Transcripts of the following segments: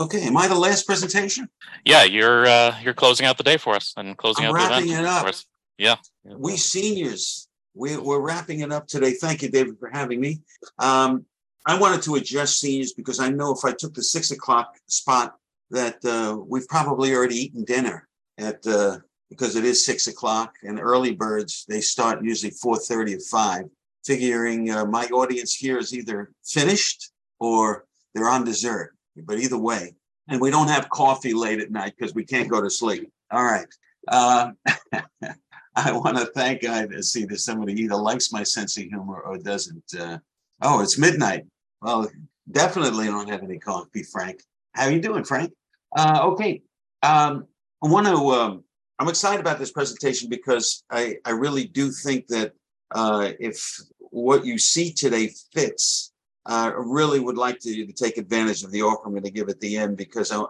Okay, am I the last presentation? Yeah, you're uh, you're closing out the day for us and closing I'm out the wrapping event it up. for us. Yeah. We seniors, we, we're wrapping it up today. Thank you, David, for having me. Um, I wanted to address seniors because I know if I took the six o'clock spot that uh, we've probably already eaten dinner at uh, because it is six o'clock and early birds they start usually four thirty or five. Figuring uh, my audience here is either finished or they're on dessert, but either way, and we don't have coffee late at night because we can't go to sleep. All right. Uh, I want to thank I see that somebody either likes my sense of humor or doesn't. Uh, oh, it's midnight. Well, definitely don't have any coffee, Frank. How are you doing, Frank? Uh, okay. Um, I want to. Um, I'm excited about this presentation because I I really do think that uh, if what you see today fits, uh, I really would like to, to take advantage of the offer I'm going to give at the end because I,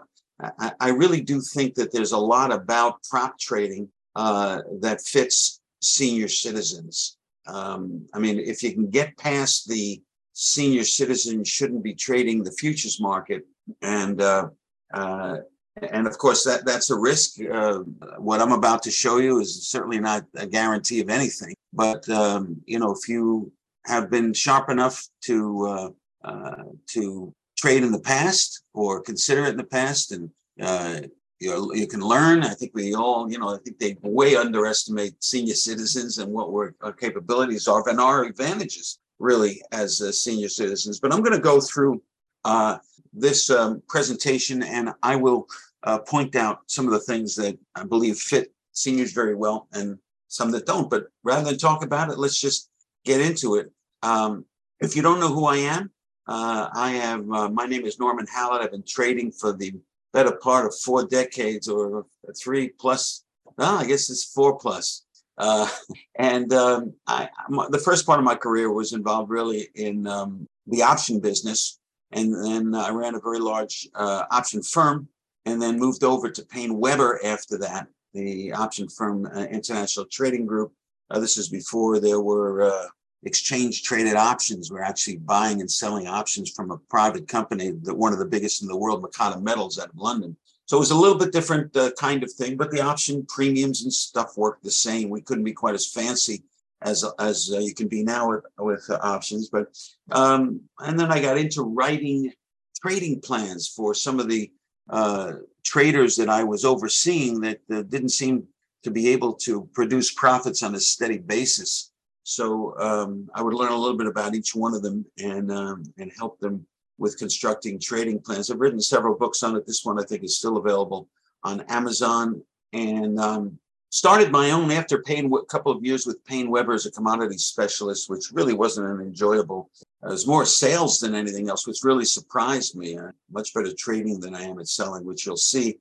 I, I really do think that there's a lot about prop trading uh, that fits senior citizens. Um, I mean, if you can get past the senior citizen shouldn't be trading the futures market, and uh, uh, and of course that that's a risk. Uh, what I'm about to show you is certainly not a guarantee of anything. But um, you know, if you have been sharp enough to uh, uh, to trade in the past or consider it in the past, and uh, you know, you can learn. I think we all, you know, I think they way underestimate senior citizens and what our, capabilities are and our advantages really as uh, senior citizens. But I'm going to go through uh, this um, presentation and I will uh, point out some of the things that I believe fit seniors very well and some that don't. But rather than talk about it, let's just get into it. Um, if you don't know who I am, uh, I have uh, my name is Norman Hallett. I've been trading for the better part of four decades or three plus. No, I guess it's four plus. Uh, and um, I, the first part of my career was involved really in um, the option business. And then I ran a very large uh, option firm and then moved over to Paine Webber after that, the option firm uh, International Trading Group. Uh, this is before there were uh, exchange traded options. We're actually buying and selling options from a private company that one of the biggest in the world, Mocatta Metals out of London. So it was a little bit different uh, kind of thing, but the option premiums and stuff worked the same. We couldn't be quite as fancy as as uh, you can be now with with uh, options, but um, and then I got into writing trading plans for some of the uh, traders that I was overseeing that didn't seem to be able to produce profits on a steady basis. So um, I would learn a little bit about each one of them and um, and help them with constructing trading plans. I've written several books on it. This one I think is still available on Amazon and um, started my own after Paine a couple of years with Paine Webber as a commodity specialist, which really wasn't an enjoyable. It was more sales than anything else, which really surprised me. Uh, much better trading than I am at selling, which you'll see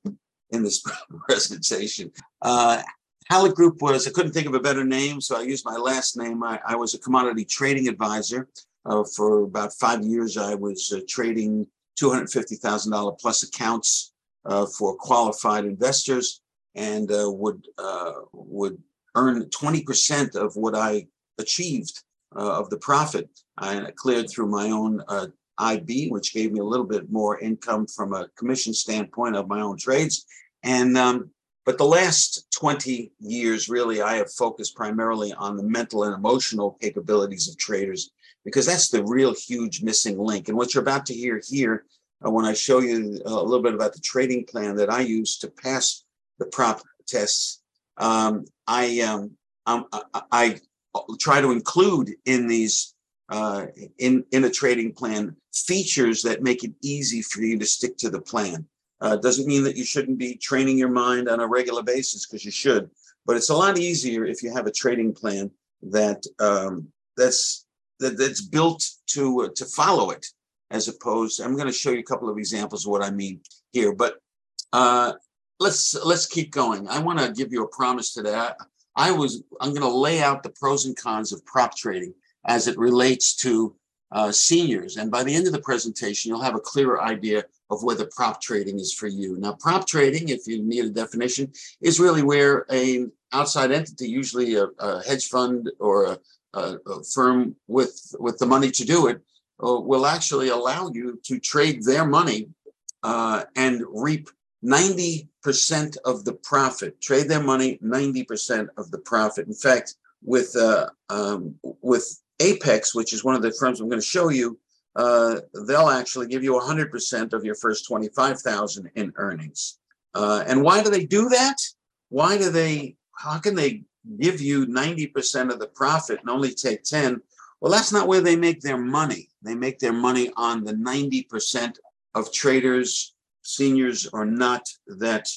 in this presentation. Uh, Group was, I couldn't think of a better name, so I used my last name. I, I was a commodity trading advisor uh, for about five years, I was uh, trading $250,000 plus accounts uh, for qualified investors and uh, would uh, would earn 20% of what I achieved uh, of the profit. I cleared through my own IB, which gave me a little bit more income from a commission standpoint of my own trades. And um, but the last 20 years, really, I have focused primarily on the mental and emotional capabilities of traders because that's the real huge missing link. And what you're about to hear here, uh, when I show you a little bit about the trading plan that I use to pass the prop tests, um, I, um, I, I try to include in these uh, in in a trading plan features that make it easy for you to stick to the plan. Uh, doesn't mean that you shouldn't be training your mind on a regular basis because you should, but it's a lot easier if you have a trading plan that um, that's that, that's built to uh, to follow it as opposed i'm going to show you a couple of examples of what i mean here but uh, let's let's keep going. I want to give you a promise today I, I was i'm going to lay out the pros and cons of prop trading as it relates to uh, seniors and by the end of the presentation you'll have a clearer idea of whether prop trading is for you now prop trading if you need a definition is really where a outside entity usually a, a hedge fund or a a, a firm with with the money to do it uh, will actually allow you to trade their money uh, and reap 90% of the profit. Trade their money 90% of the profit. In fact, with uh, um, with Apex, which is one of the firms I'm going to show you, uh, they'll actually give you 100% of your first 25,000 in earnings. Uh, and why do they do that? Why do they? How can they give you 90% of the profit and only take 10? Well, that's not where they make their money. They make their money on the 90% of traders, seniors or not, that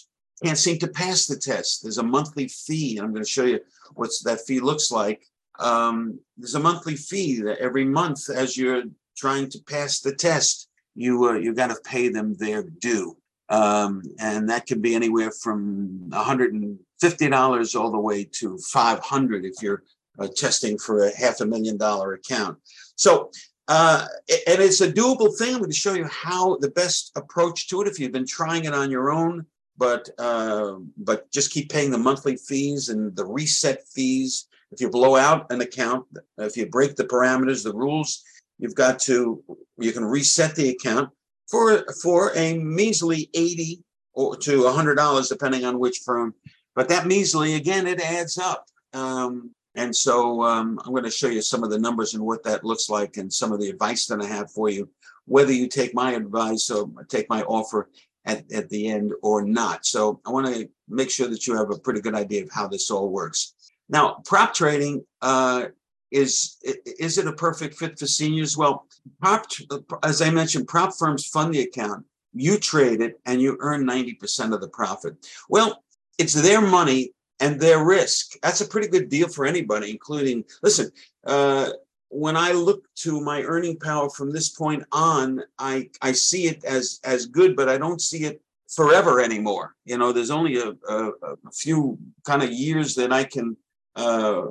can't seem to pass the test. There's a monthly fee, and I'm going to show you what that fee looks like. Um, there's a monthly fee that every month as you're trying to pass the test, you uh, you got to pay them their due, um, and that can be anywhere from 150 dollars all the way to 500 if you're uh, testing for a half a million dollar account. So uh, and it's a doable thing. I'm going to show you how the best approach to it. If you've been trying it on your own, but uh, but just keep paying the monthly fees and the reset fees. If you blow out an account, if you break the parameters, the rules, you've got to you can reset the account for for a measly eighty or to hundred dollars, depending on which firm. But that measly again, it adds up. Um, and so um, I'm going to show you some of the numbers and what that looks like and some of the advice that I have for you, whether you take my advice or take my offer at, at the end or not. So I want to make sure that you have a pretty good idea of how this all works. Now, prop trading uh, is is it a perfect fit for seniors? Well, prop, as I mentioned, prop firms fund the account. You trade it and you earn 90% of the profit. Well, it's their money and their risk. That's a pretty good deal for anybody, including, listen, uh, when I look to my earning power from this point on, I, I see it as, as good, but I don't see it forever anymore. You know, there's only a, a, a few kind of years that I can uh,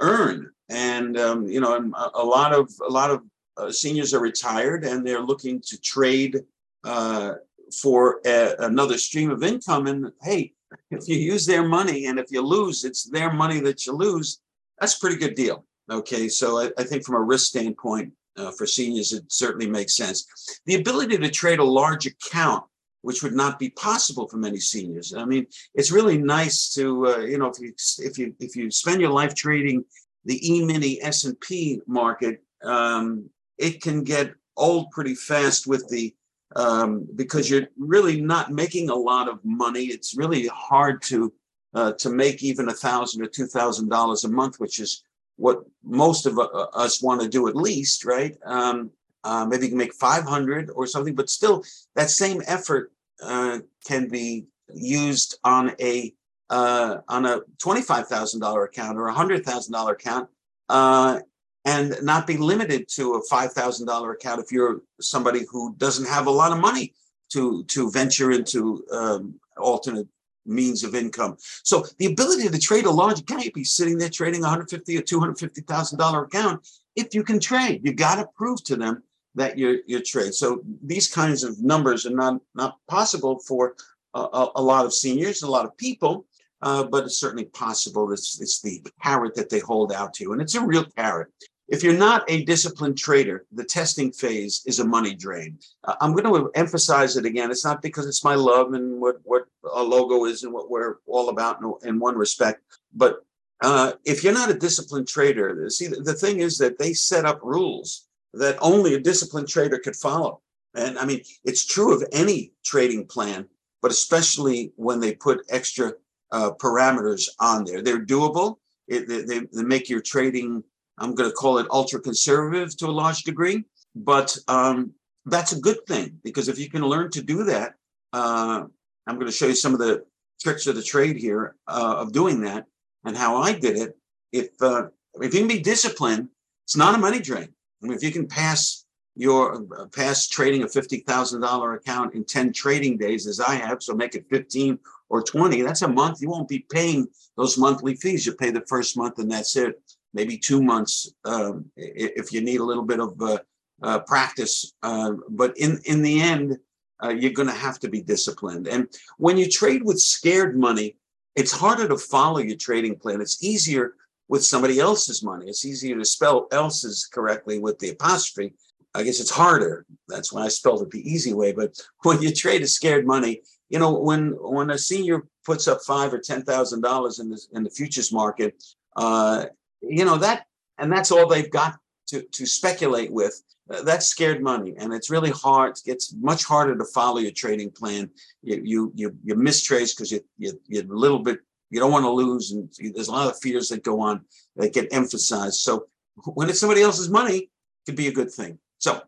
earn. And, um, you know, a, lot of, a lot of uh, seniors are retired and they're looking to trade uh, for a, another stream of income. And hey, if you use their money and if you lose, it's their money that you lose. That's a pretty good deal. Okay, so I, I think from a risk standpoint uh, for seniors, it certainly makes sense. The ability to trade a large account, which would not be possible for many seniors. I mean, it's really nice to uh, you know if you if you if you spend your life trading the E-mini S&P market, um, it can get old pretty fast with the um, because you're really not making a lot of money. It's really hard to uh, to make even a thousand or two thousand dollars a month, which is what most of uh, us want to do at least, right? Um, uh, maybe you can make 500 or something, but still that same effort uh, can be used on a uh, on a $25,000 account or a $100,000 account uh, and not be limited to a $5,000 account if you're somebody who doesn't have a lot of money to, to venture into um, alternate means of income. So the ability to trade a large account, you'd be sitting there trading 150 or 250 thousand dollar account. If you can trade, you got to prove to them that you're you trade. So these kinds of numbers are not not possible for a, a lot of seniors, a lot of people, uh, but it's certainly possible. It's it's the carrot that they hold out to, and it's a real carrot. If you're not a disciplined trader, the testing phase is a money drain. Uh, I'm going to emphasize it again. It's not because it's my love and what, what a logo is and what we're all about in, in one respect, but uh, if you're not a disciplined trader, see, the, the thing is that they set up rules that only a disciplined trader could follow. And I mean, it's true of any trading plan, but especially when they put extra uh, parameters on there. They're doable. It, they, they make your trading I'm going to call it ultra conservative to a large degree, but um, that's a good thing because if you can learn to do that, uh, I'm going to show you some of the tricks of the trade here uh, of doing that and how I did it. If uh, if you can be disciplined, it's not a money drain. I mean, if you can pass your uh, pass trading a fifty thousand dollar account in ten trading days, as I have, so make it fifteen or twenty. That's a month. You won't be paying those monthly fees. You pay the first month, and that's it maybe two months um, if you need a little bit of uh, uh, practice. Uh, but in in the end, uh, you're going to have to be disciplined. And when you trade with scared money, it's harder to follow your trading plan. It's easier with somebody else's money. It's easier to spell else's correctly with the apostrophe. I guess it's harder. That's why I spelled it the easy way. But when you trade a scared money, you know, when when a senior puts up five or ten thousand dollars in the in the futures market, uh, you know that, and that's all they've got to to speculate with. Uh, that's scared money, and it's really hard. It gets much harder to follow your trading plan. You you you, you miss trades because you you you're a little bit. You don't want to lose, and there's a lot of fears that go on that get emphasized. So when it's somebody else's money, it could be a good thing. So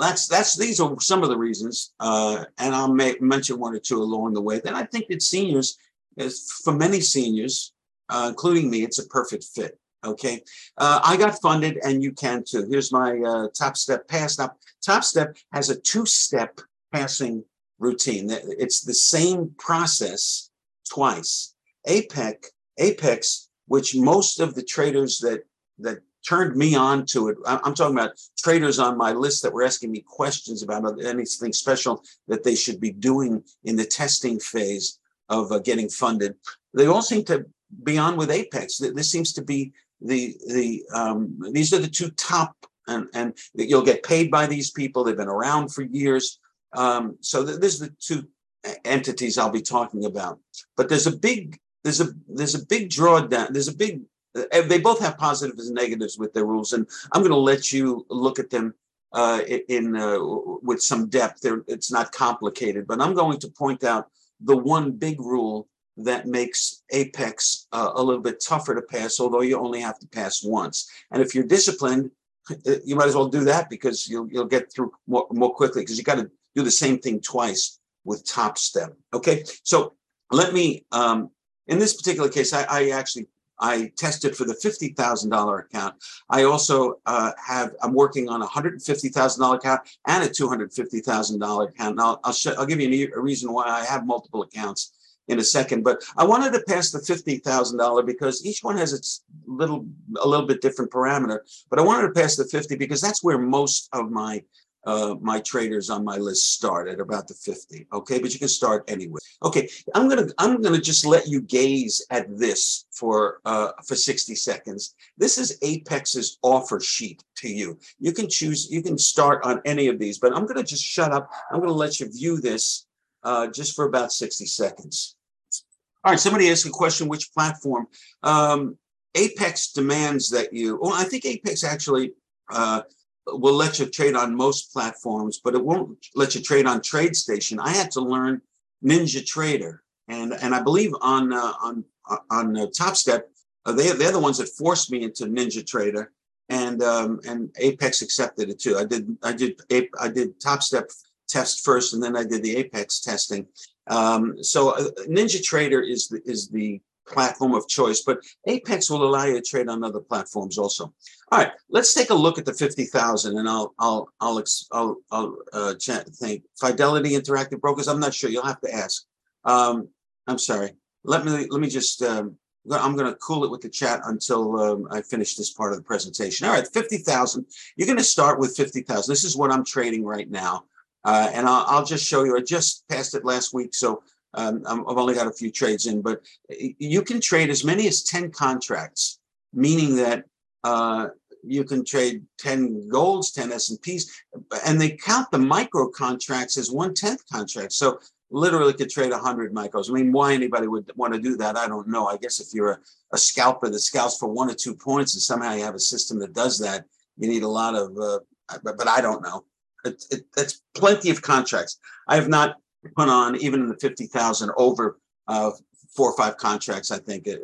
that's that's these are some of the reasons, uh, and I'll mention one or two along the way. Then I think that seniors, for many seniors, uh, including me, it's a perfect fit. Okay, uh, I got funded, and you can too. Here's my uh, top step pass. Now, top step has a two-step passing routine. It's the same process twice. APEC, Apex, which most of the traders that that turned me on to it. I'm talking about traders on my list that were asking me questions about anything special that they should be doing in the testing phase of uh, getting funded. They all seem to be on with Apex. This seems to be the the um, these are the two top, and and you'll get paid by these people. They've been around for years. Um, so th- this is the two entities I'll be talking about. But there's a big there's a there's a big drawdown. There's a big uh, they both have positives and negatives with their rules, and I'm going to let you look at them uh, in uh, with some depth. They're, it's not complicated, but I'm going to point out the one big rule that makes Apex uh, a little bit tougher to pass, although you only have to pass once. And if you're disciplined, you might as well do that because you'll you'll get through more, more quickly because you got to do the same thing twice with Top Step. Okay, so let me. Um, in this particular case, I, I actually I tested for the fifty thousand dollar account. I also uh, have I'm working on a hundred fifty thousand dollar account and a two hundred fifty thousand dollar account. And I'll I'll, show, I'll give you a reason why I have multiple accounts in a second. But I wanted to pass the fifty thousand dollar because each one has its little a little bit different parameter. But I wanted to pass the fifty because that's where most of my uh, my traders on my list start at about the 50. Okay, but you can start anywhere. Okay, I'm gonna I'm gonna just let you gaze at this for uh, for 60 seconds. This is Apex's offer sheet to you. You can choose. You can start on any of these, but I'm gonna just shut up. I'm gonna let you view this uh, just for about 60 seconds. All right, somebody asked a question, which platform? Um, Apex demands that you, well, I think Apex actually uh, will let you trade on most platforms, but it won't let you trade on TradeStation. I had to learn Ninja Trader, and and I believe on uh, on on uh, Top Step, uh, they they're the ones that forced me into Ninja Trader, and um, and Apex accepted it too. I did I did I did Top Step test first, and then I did the Apex testing. Um, so uh, Ninja Trader is the is the platform of choice, but Apex will allow you to trade on other platforms also. All right, let's take a look at the 50,000 and I'll, I'll, I'll, I'll, I'll uh, think Fidelity Interactive Brokers. I'm not sure. You'll have to ask. Um, I'm sorry. Let me, let me just, um, I'm going to cool it with the chat until um, I finish this part of the presentation. All right, 50,000. You're going to start with 50,000. This is what I'm trading right now. Uh, and I'll, I'll, just show you. I just passed it last week, so um, I've only got a few trades in, but you can trade as many as 10 contracts, meaning that uh, you can trade 10 golds, 10 S&Ps, and they count the micro contracts as one tenth contracts. So literally could trade 100 micros. I mean, why anybody would want to do that, I don't know. I guess if you're a, a scalper that scouts for one or two points and somehow you have a system that does that, you need a lot of, uh, but, but I don't know. It, it, plenty of contracts. I have not put on even in the 50,000 over uh, four or five contracts, I think, at,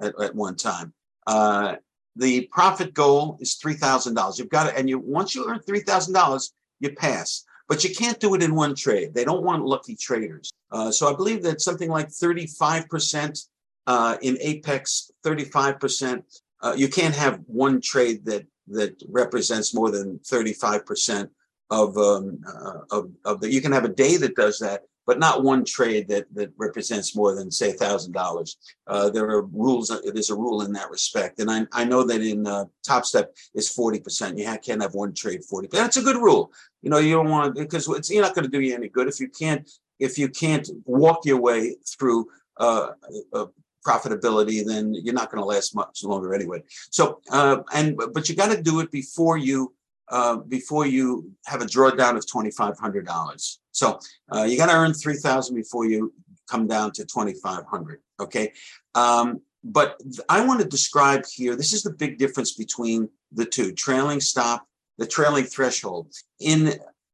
at, at one time. Uh, the profit goal is $3,000. You've got it. And you once you earn $3,000, you pass. But you can't do it in one trade. They don't want lucky traders. Uh, so I believe that something like 35% uh, in Apex, 35%. Uh, you can't have one trade that that represents more than 35% of um, uh, of, of the. You can have a day that does that, but not one trade that that represents more than say thousand uh, dollars. There are rules. Uh, there's a rule in that respect, and I, I know that in uh, Top Step is forty percent. You can't have one trade forty. That's a good rule. You know, you don't want because it's you're not going to do you any good if you can't if you can't walk your way through uh, uh, profitability, then you're not going to last much longer anyway. So, and but you got to do it before you uh, before you have a drawdown of twenty-five hundred dollars. So uh, you got to earn three thousand before you come down to twenty-five hundred. Okay, um, but I want to describe here. This is the big difference between the two: trailing stop, the trailing threshold. In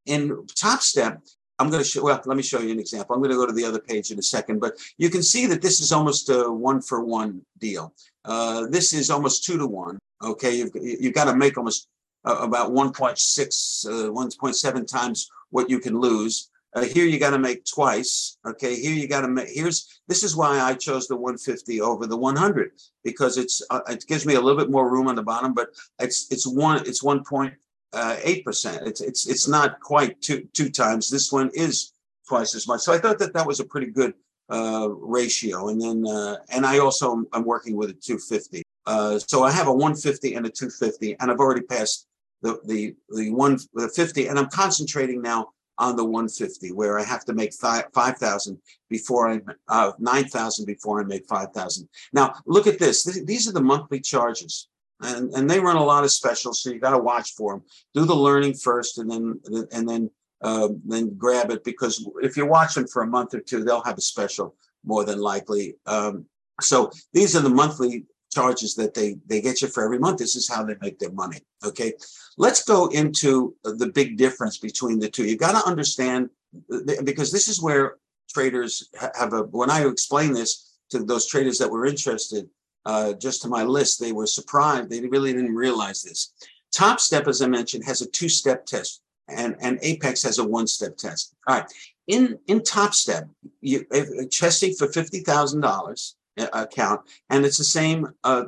in Top Step, I'm going to show. Well, let me show you an example. I'm going to go to the other page in a second, but you can see that this is almost a one for one deal. Uh, this is almost two to one. Okay, you've you've got to make almost uh, about 1.6, uh, 1.7 times what you can lose. Uh, here you got to make twice. Okay, here you got to make. Here's this is why I chose the 150 over the 100 because it's uh, it gives me a little bit more room on the bottom, but it's it's one it's 1.8 percent. It's it's it's not quite two two times. This one is twice as much. So I thought that that was a pretty good uh, ratio. And then uh, and I also I'm working with a 250. Uh, so I have a 150 and a 250, and I've already passed the the the one the 50, and I'm concentrating now on the 150, where I have to make five five thousand before I uh, nine thousand before I make five thousand. Now look at this. Th- These are the monthly charges, and and they run a lot of specials, so you got to watch for them. Do the learning first, and then and then uh, then grab it because if you watch them for a month or two, they'll have a special more than likely. Um, so these are the monthly charges that they they get you for every month. This is how they make their money. Okay, let's go into the big difference between the two. You got to understand because this is where traders have a. When I explain this to those traders that were interested, uh, just to my list, they were surprised. They really didn't realize this. Top Step, as I mentioned, has a two-step test, and and Apex has a one-step test. All right, in in Top Step, you testing for fifty thousand dollars account, and it's the same uh,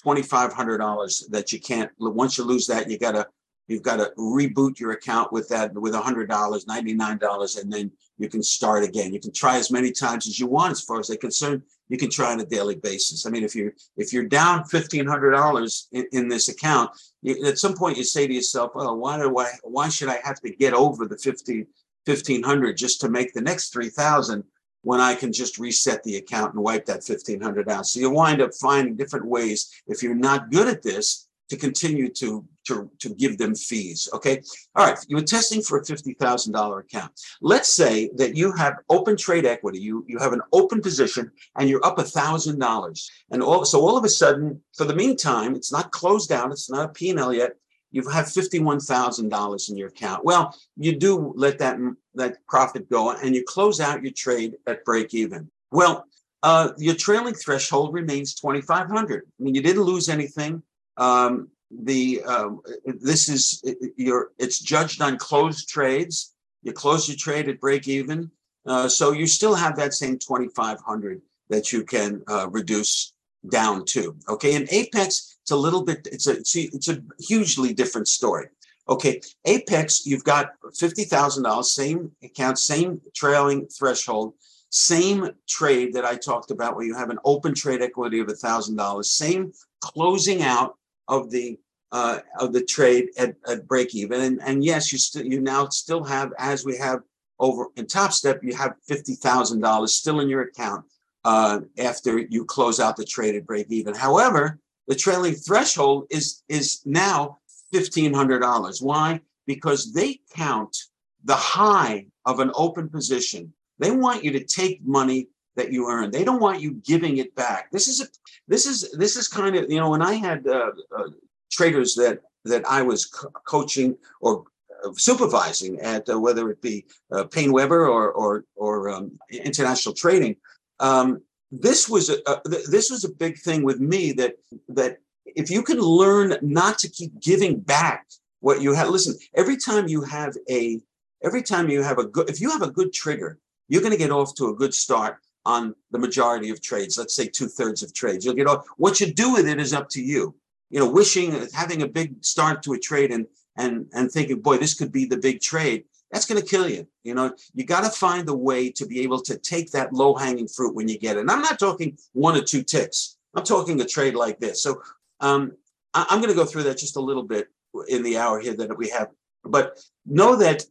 twenty five hundred dollars that you can't. Once you lose that, you gotta you've got to reboot your account with that with hundred dollars, ninety nine dollars, and then you can start again. You can try as many times as you want, as far as they're concerned. You can try on a daily basis. I mean, if you're if you're down fifteen hundred dollars in, in this account, you, at some point you say to yourself, "Oh, why do I? Why should I have to get over the 50, 1500 just to make the next three thousand when I can just reset the account and wipe that fifteen hundred out?" So you wind up finding different ways. If you're not good at this, to continue to to to give them fees. Okay, all right. You were testing for a fifty thousand dollar account. Let's say that you have open trade equity. You you have an open position and you're up a thousand dollars. And all so all of a sudden, for the meantime, it's not closed out. It's not a P and L yet. You have fifty one thousand dollars in your account. Well, you do let that that profit go and you close out your trade at break even. Well. Uh, your trailing threshold remains 2500 i mean you didn't lose anything um, the um, this is your it's judged on closed trades. You close your trade at break even, uh, so you still have that same twenty five hundred that you can uh, reduce down to. Okay, in Apex, it's a little bit. It's a it's a, hugely different story. Okay, Apex, you've got fifty thousand dollars, same account, same trailing threshold, same trade that I talked about, where you have an open trade equity of a thousand dollars, same closing out of the uh, of the trade at, at break even. And, and yes, you still you now still have, as we have over in Top Step, you have fifty thousand dollars still in your account uh, after you close out the trade at break even. However, the trailing threshold is is now fifteen hundred dollars. Why? Because they count the high of an open position. They want you to take money that you earn. They don't want you giving it back. This is a this is this is kind of you know when I had uh, uh, traders that that I was co- coaching or uh, supervising at uh, whether it be uh, Paine Webber or or or um, international trading. Um, this was a, a this was a big thing with me that that if you can learn not to keep giving back what you have. Listen, every time you have a every time you have a good if you have a good trigger, you're going to get off to a good start on the majority of trades, let's say two thirds of trades. You'll get off. What you do with it is up to you. You know, wishing, having a big start to a trade and and and thinking, boy, this could be the big trade. That's going to kill you. You know, you got to find a way to be able to take that low hanging fruit when you get it. And I'm not talking one or two ticks. I'm talking a trade like this. So um, I, I'm going to go through that just a little bit in the hour here that we have. But know that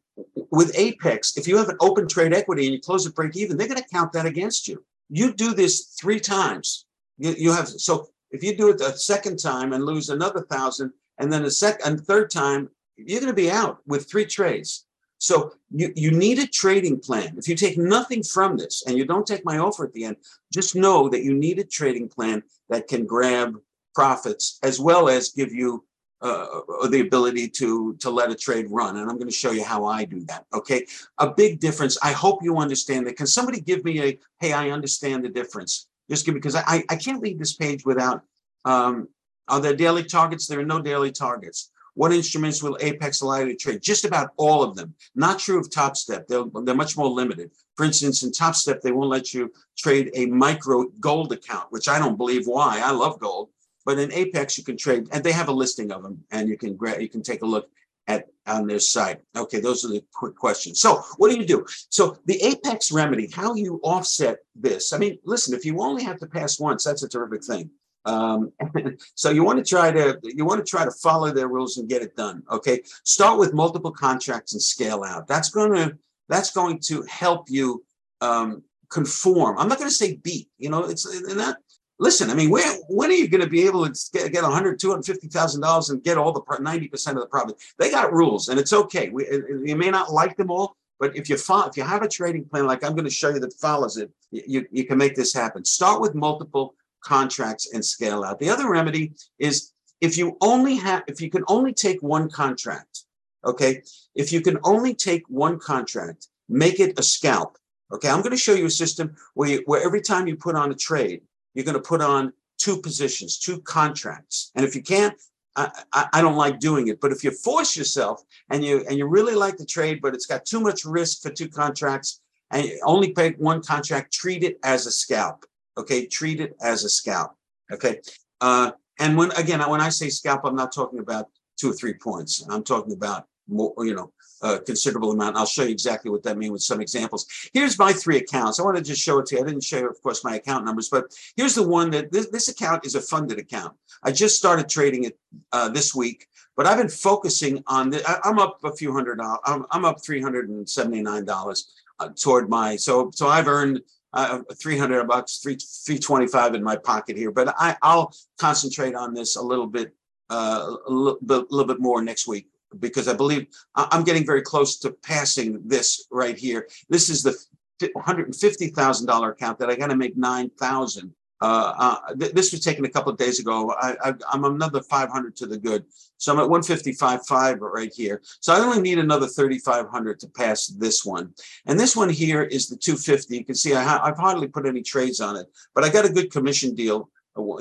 with Apex, if you have an open trade equity and you close at break even, they're going to count that against you. You do this three times. You, you have so if you do it the second time and lose another thousand, and then a second and third time you're going to be out with three trades. So you, you need a trading plan. If you take nothing from this and you don't take my offer at the end, just know that you need a trading plan that can grab profits as well as give you uh, the ability to to let a trade run. And I'm going to show you how I do that. Okay, a big difference. I hope you understand that. Can somebody give me a hey? I understand the difference. Just give me because I I can't leave this page without. Um, are there daily targets? There are no daily targets. What instruments will Apex allow you to trade? Just about all of them. Not true of Top Step. They're, they're much more limited. For instance, in Top Step, they won't let you trade a micro gold account, which I don't believe why. I love gold, but in Apex you can trade, and they have a listing of them, and you can you can take a look at on their site. Okay, those are the quick questions. So, what do you do? So, the Apex remedy, how you offset this? I mean, listen, if you only have to pass once, that's a terrific thing. Um, so you want to try to you want to try to follow their rules and get it done. Okay, start with multiple contracts and scale out. That's going to that's going to help you um, conform. I'm not going to say beat. You know, it's not. Listen, I mean, where when are you going to be able to get, get 100, 250,000 dollars and get all the 90 percent of the profit? They got rules, and it's okay. We, you may not like them all, but if you follow, if you have a trading plan like I'm going to show you that follows it, you, you can make this happen. Start with multiple contracts and scale out. The other remedy is if you only have, if you can only take one contract, okay, if you can only take one contract, make it a scalp. Okay, I'm going to show you a system where, you, where every time you put on a trade, you're going to put on two positions, two contracts. And if you can't, I, I, don't like doing it. But if you force yourself and you and you really like the trade, but it's got too much risk for two contracts, and you only pay one contract, treat it as a scalp. Okay, treat it as a scalp. Okay, uh, and when again, when I say scalp, I'm not talking about two or three points. I'm talking about more, you know, a considerable amount. I'll show you exactly what that means with some examples. Here's my three accounts. I want to just show it to you. I didn't show, you, of course, my account numbers, but here's the one that this, this account is a funded account. I just started trading it uh, this week, but I've been focusing on the, I, am up a few hundred dollars. I'm, I'm up $379 uh, toward my, so, so I've earned uh, 300 bucks, 3, 325 in my pocket here, but I, I'll concentrate on this a little bit, uh, a little, little bit more next week because I believe I'm getting very close to passing this right here. This is the $150,000 account that I got to make 9,000. Uh, uh, th- this was taken a couple of days ago. I, am another 500 to the good. So I'm at 155.5 right here. So I only need another 3,500 to pass this one. And this one here is the 250. You can see I ha- I've hardly put any trades on it, but I got a good commission deal.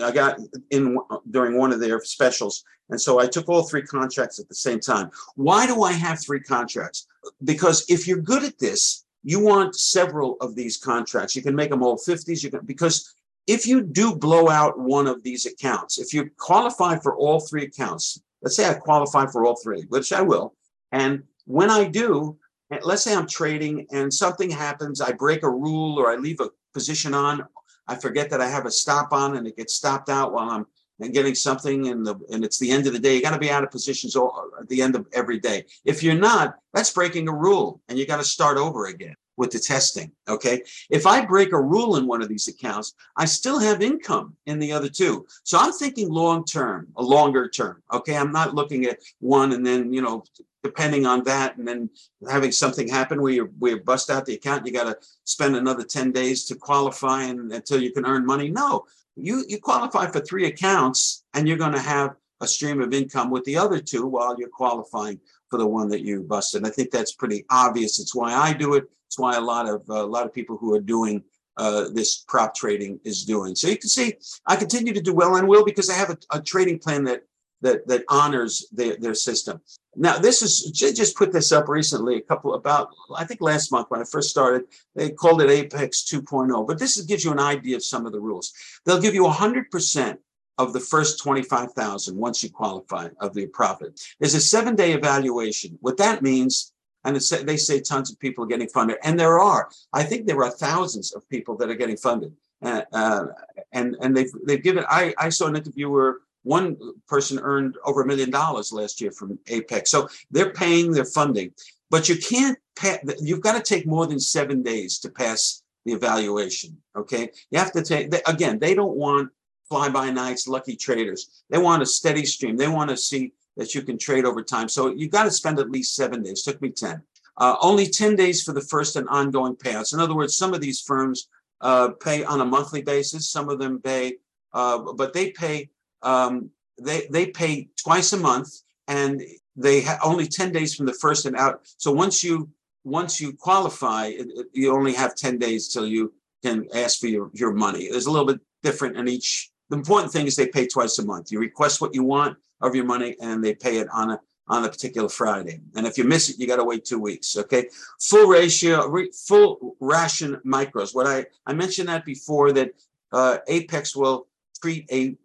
I got in during one of their specials. And so I took all three contracts at the same time. Why do I have three contracts? Because if you're good at this, you want several of these contracts. You can make them all 50s. You can because if you do blow out one of these accounts, if you qualify for all three accounts, let's say I qualify for all three, which I will, and when I do, let's say I'm trading and something happens, I break a rule or I leave a position on, I forget that I have a stop on and it gets stopped out while I'm getting something and the and it's the end of the day. You got to be out of positions all, at the end of every day. If you're not, that's breaking a rule and you got to start over again with the testing. Okay. If I break a rule in one of these accounts, I still have income in the other two. So I'm thinking long term, a longer term. Okay. I'm not looking at one and then, you know, depending on that and then having something happen where you where you bust out the account, you got to spend another 10 days to qualify and until you can earn money. No, you you qualify for three accounts and you're going to have a stream of income with the other two while you're qualifying for the one that you busted. I think that's pretty obvious. It's why I do it. It's why a lot of uh, a lot of people who are doing uh, this prop trading is doing. So you can see I continue to do well and will because I have a, a trading plan that that that honors their, their system. Now, this is just put this up recently, a couple about I think last month when I first started. They called it Apex 2.0, but this gives you an idea of some of the rules. They'll give you 100% of the first 25,000 once you qualify of the profit. There's a seven day evaluation. What that means, and they say tons of people are getting funded, and there are. I think there are thousands of people that are getting funded. Uh, uh, and and they've they've given. I I saw an interviewer. One person earned over a million dollars last year from Apex. So they're paying, they're funding, but you can't. Pay, you've got to take more than seven days to pass the evaluation. Okay, you have to take. Again, they don't want fly by nights, lucky traders. They want a steady stream. They want to see that you can trade over time. So you've got to spend at least seven days. Took me 10. Uh, only 10 days for the first and ongoing payouts. In other words, some of these firms uh, pay on a monthly basis. Some of them pay, uh, but they pay um, they they pay twice a month, and they ha- only 10 days from the first and out. So once you once you qualify, it, it, you only have 10 days till you can ask for your, your money. There's a little bit different in each. The important thing is they pay twice a month. You request what you want of your money, and they pay it on a on a particular Friday. And if you miss it, you got to wait two weeks. Okay. Full ratio, re, full ration micros. What I, I mentioned that before that uh, Apex will treat a,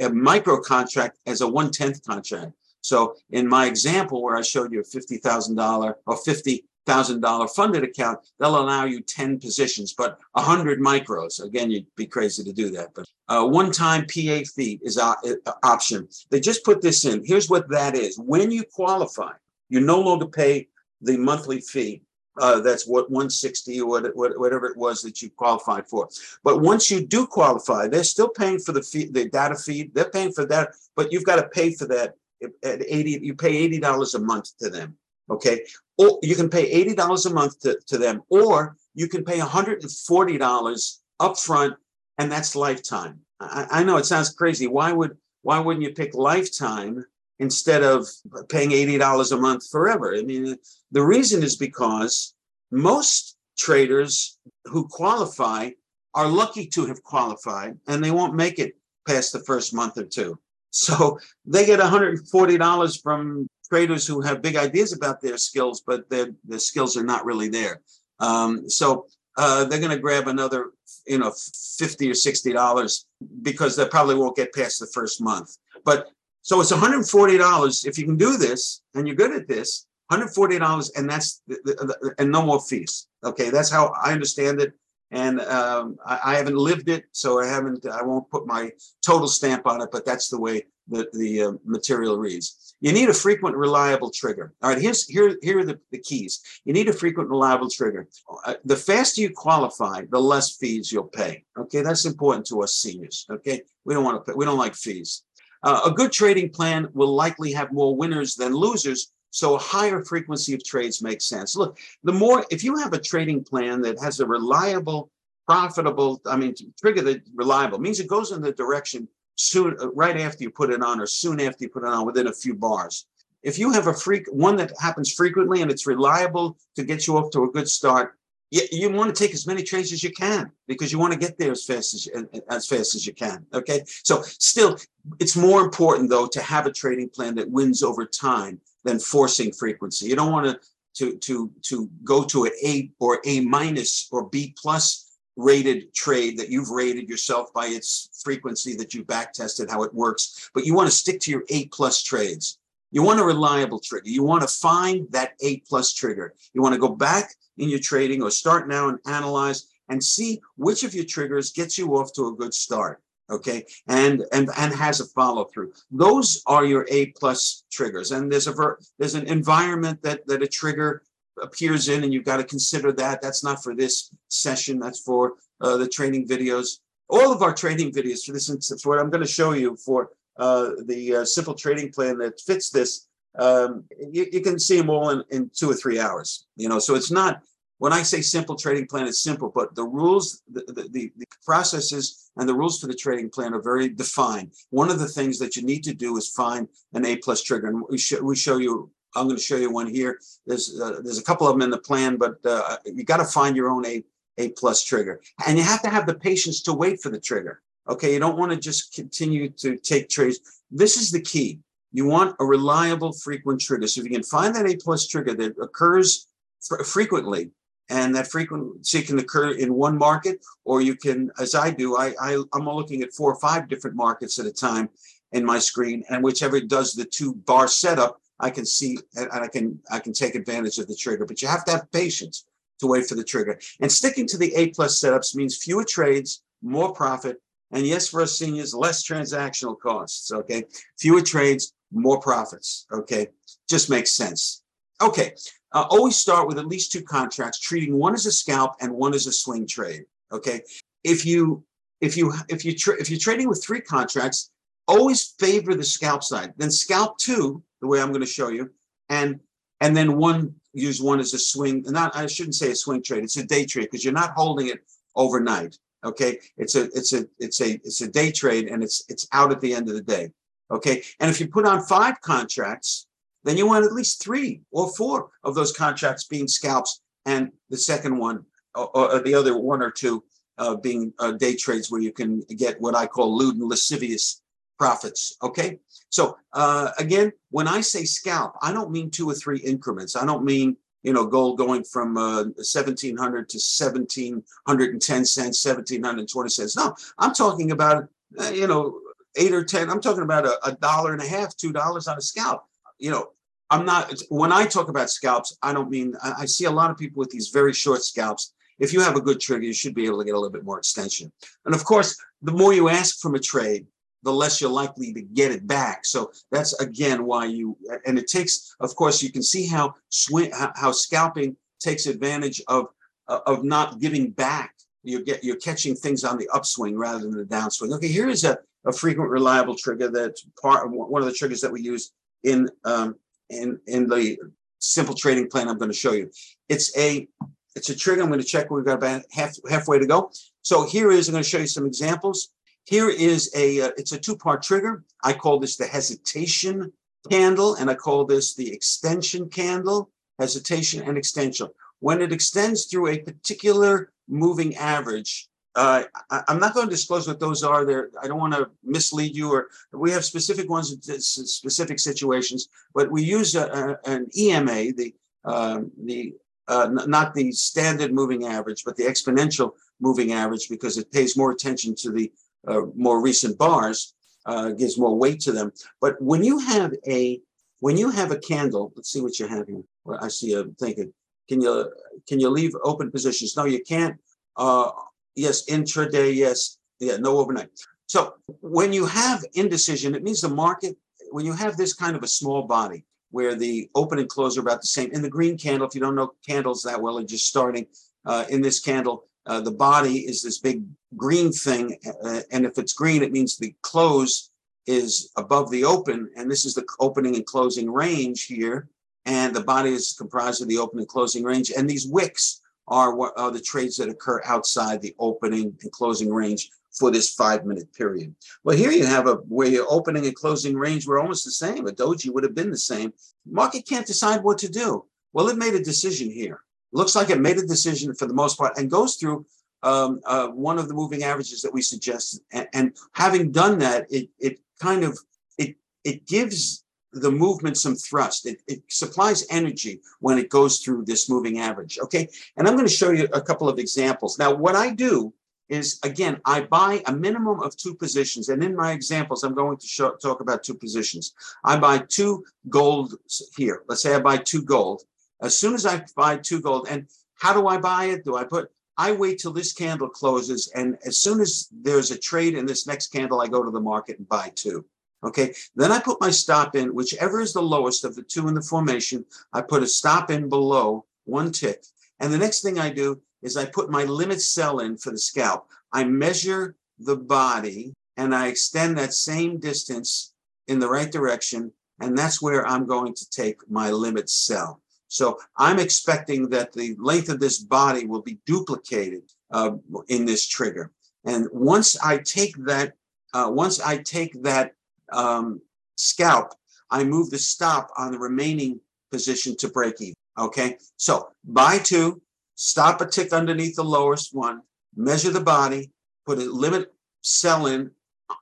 a micro contract as a one tenth contract. So in my example where I showed you a $50,000 or 50 thousand dollar funded account, they'll allow you 10 positions, but 100 micros. Again, you'd be crazy to do that. But uh, one-time PA fee is an option. They just put this in. Here's what that is. When you qualify, you no longer pay the monthly fee. Uh, that's what 160 or what, whatever it was that you qualified for. But once you do qualify, they're still paying for the fee, the data feed. They're paying for that, but you've got to pay for that at 80. You pay $80 a month to them. Okay. Or you can pay $80 a month to, to them, or you can pay $140 upfront, and that's lifetime. I, I know it sounds crazy. Why would why wouldn't you pick lifetime instead of paying $80 a month forever? I mean, the reason is because most traders who qualify are lucky to have qualified and they won't make it past the first month or two. So they get $140 from traders who have big ideas about their skills, but their, their skills are not really there. Um, so uh, they're going to grab another, you know, 50 or $60 because they probably won't get past the first month. But so it's $140 if you can do this and you're good at this, $140 and that's the, the, the, and no more fees. Okay, that's how I understand it and um, I, I, haven't lived it, so I haven't. I won't put my total stamp on it, but that's the way the the uh, material reads. You need a frequent, reliable trigger. All right, here's here here are the, the keys. You need a frequent, reliable trigger. Uh, the faster you qualify, the less fees you'll pay. Okay, that's important to us seniors. Okay, we don't want to pay. We don't like fees. Uh, a good trading plan will likely have more winners than losers so a higher frequency of trades makes sense. Look, the more, if you have a trading plan that has a reliable, profitable, I mean, trigger the reliable means it goes in the direction soon, uh, right after you put it on or soon after you put it on within a few bars. If you have a freak, one that happens frequently and it's reliable to get you off to a good start, you, you want to take as many trades as you can because you want to get there as fast as as fast as you can. Okay, so still, it's more important though to have a trading plan that wins over time than forcing frequency. You don't want to to to to go to an A or A minus or B plus rated trade that you've rated yourself by its frequency that you back tested how it works, but you want to stick to your A plus trades. You want a reliable trigger. You want to find that A plus trigger. You want to go back in your trading or start now and analyze and see which of your triggers gets you off to a good start okay? And and and has a follow through those are your a plus triggers. And there's a ver- there's an environment that that a trigger appears in and you've got to consider that. That's not for this session. That's for uh, the training videos. All of our training videos for this instance what i'm going to show you for uh, the uh, simple trading plan that fits this um, you, you, can see them all in, in two or three hours you know? So it's not when I say simple trading plan, it's simple, but the rules, the, the, the, processes and the rules for the trading plan are very defined. One of the things that you need to do is find an A plus trigger. And we, sh- we show you, I'm going to show you one here. There's, uh, there's a couple of them in the plan, but uh, you got to find your own A, A plus trigger. And you have to have the patience to wait for the trigger. Okay. You don't want to just continue to take trades. This is the key. You want a reliable, frequent trigger. So if you can find that A plus trigger that occurs fr- frequently, and that frequency can occur in one market or you can as i do I, I i'm looking at four or five different markets at a time in my screen and whichever does the two bar setup i can see and i can i can take advantage of the trigger but you have to have patience to wait for the trigger. And sticking to the a plus setups means fewer trades more profit and yes for us seniors less transactional costs okay? Fewer trades more profits okay? Just makes sense okay uh, always start with at least two contracts, treating one as a scalp and one as a swing trade. Okay, if you if you if you tra- if you're trading with three contracts, always favor the scalp side. Then scalp two, the way I'm going to show you, and and then one use one as a swing. Not I shouldn't say a swing trade. It's a day trade because you're not holding it overnight. Okay, it's a it's a it's a it's a day trade and it's it's out at the end of the day. Okay, and if you put on five contracts, then you want at least three or four of those contracts being scalps, and the second one or, or the other one or two uh, being uh, day trades where you can get what I call lewd and lascivious profits. Okay, so uh, again, when I say scalp, I don't mean two or three increments. I don't mean you know, gold going from uh, 1700 to 1710 cents, 1720 cents. No, I'm talking about, uh, you know, eight or 10. I'm talking about a, a dollar and a half, two dollars on a scalp. You know, I'm not, when I talk about scalps, I don't mean, I, see a lot of people with these very short scalps. If you have a good trigger, you should be able to get a little bit more extension. And of course, the more you ask from a trade, the less you're likely to get it back. So that's again why you and it takes, of course, you can see how swing how scalping takes advantage of of not giving back. You get you're catching things on the upswing rather than the downswing. Okay, here is a, a frequent reliable trigger that's part one of the triggers that we use in um, in in the simple trading plan I'm going to show you. It's a it's a trigger. I'm going to check. We've got about half halfway to go. So here is I'm going to show you some examples. Here is a, uh, it's a two-part trigger. I call this the hesitation candle, and I call this the extension candle, hesitation and extension. When it extends through a particular moving average, uh, I, am not going to disclose what those are. There, I don't want to mislead you. Or we have specific ones in specific situations, but we use a, a, an EMA, the uh, the uh, not the standard moving average, but the exponential moving average, because it pays more attention to the uh, more recent bars, uh, gives more weight to them. But when you have a when you have a candle, let's see what you have here. Well, I see. I'm thinking, can you can you leave open positions? No, you can't. Uh, yes, intraday. Yes, yeah, no overnight. So when you have indecision, it means the market. When you have this kind of a small body where the open and close are about the same. In the green candle, if you don't know candles that well and just starting, uh, in this candle, uh, the body is this big green thing. Uh, and if it's green, it means the close is above the open. And this is the opening and closing range here. And the body is comprised of the open and closing range. And these wicks are what are the trades that occur outside the opening and closing range for this five minute period. Well, here you have a where your opening and closing range were almost the same. A doji would have been the same. Market can't decide what to do. Well, it made a decision here looks like it made a decision for the most part and goes through um, uh, one of the moving averages that we suggested. And, and, having done that, it it kind of it it gives the movement some thrust. It, it supplies energy when it goes through this moving average. Okay, and I'm going to show you a couple of examples. Now, what I do is again, I buy a minimum of two positions, and in my examples, I'm going to show, talk about two positions. I buy two gold here. Let's say I buy two gold. As soon as I buy two gold, and how do I buy it? Do I put, I wait till this candle closes. And as soon as there's a trade in this next candle, I go to the market and buy two. Okay. Then I put my stop in, whichever is the lowest of the two in the formation. I put a stop in below one tick. And the next thing I do is I put my limit sell in for the scalp. I measure the body and I extend that same distance in the right direction. And that's where I'm going to take my limit sell. So I'm expecting that the length of this body will be duplicated uh, in this trigger. And once I take that, uh, once I take that um, scalp, I move the stop on the remaining position to break even. Okay, so buy two, stop a tick underneath the lowest one, measure the body, put a limit sell in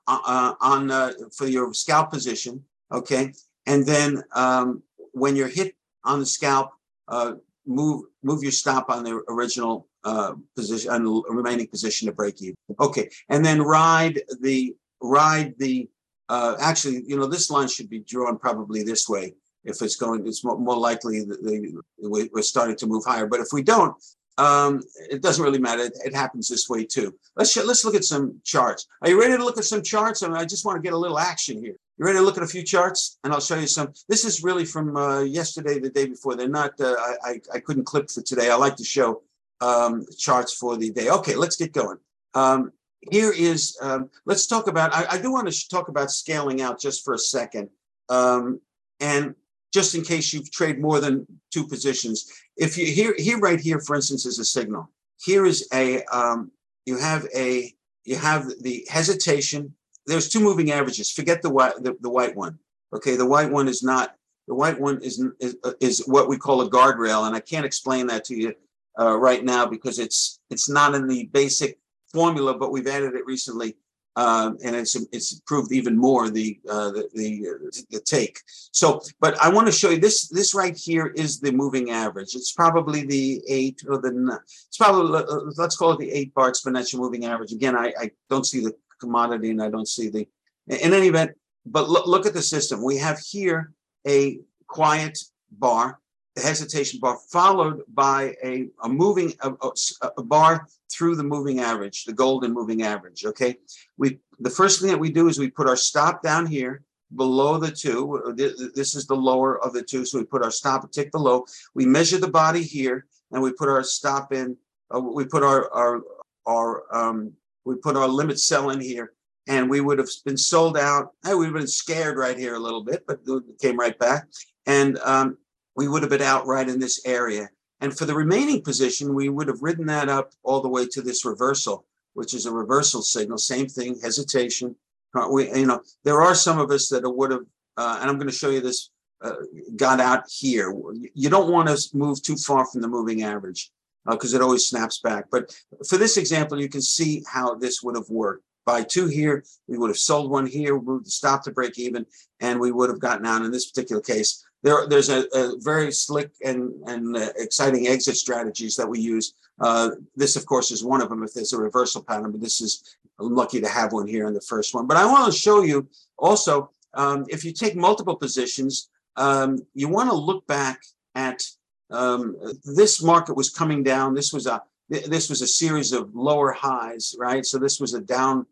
uh, uh on uh, for your scalp position. Okay, and then um, when you're hit on the scalp, uh, move move your stop on the original uh, position on the remaining position to break even. Okay, and then ride the ride the. Uh, actually, you know, this line should be drawn probably this way. If it's going, it's more, more likely that the, we're starting to move higher. But if we don't, um, it doesn't really matter. It, it, happens this way too. Let's let's look at some charts. Are you ready to look at some charts? I mean, I just want to get a little action here. You ready to look at a few charts? And I'll show you some. This is really from uh, yesterday, the day before. They're not, uh, I, I couldn't clip for today. I like to show um, charts for the day. Okay, let's get going. Um, here is, um, let's talk about, I, I do want to talk about scaling out just for a second. Um, and just in case you've traded more than two positions, if you here, here, right here, for instance, is a signal. Here is a, um, you have a, you have the hesitation. There's two moving averages. Forget the white, the, the white one. Okay, the white one is not, the white one is, is, is what we call a guardrail. And I can't explain that to you uh, right now because it's, it's not in the basic formula, but we've added it recently. Um, and it's it's proved even more the uh, the the, the take. So, but I want to show you this. This right here is the moving average. It's probably the eight or the. It's probably let's call it the eight bar exponential moving average. Again, I, I don't see the commodity and I don't see the. In any event, but look look at the system. We have here a quiet bar the hesitation bar followed by a, a moving a, a, bar through the moving average, the golden moving average. Okay, we the first thing that we do is we put our stop down here below the two. This is the lower of the two, so we put our stop a tick below. We measure the body here, and we put our stop in. Uh, we put our our our um, we put our limit sell in here, and we would have been sold out. Hey, we've been scared right here a little bit, but came right back. And um, we would have been out right in this area. And for the remaining position, we would have ridden that up all the way to this reversal, which is a reversal signal. Same thing, hesitation. Uh, we, you know, there are some of us that would have, uh, and I'm going to show you this, uh, got out here. You don't want to move too far from the moving average because uh, it always snaps back. But for this example, you can see how this would have worked. By two here, we would have sold one here, moved the stop to break even, and we would have gotten out in this particular case there, there's a, a, very slick and, and uh, exciting exit strategies that we use. Uh, this, of course, is one of them if there's a reversal pattern, but this is, I'm lucky to have one here in the first one. But I want to show you also, um, if you take multiple positions, um, you want to look back at um, this market was coming down. This was a this was a series of lower highs, right? So this was a down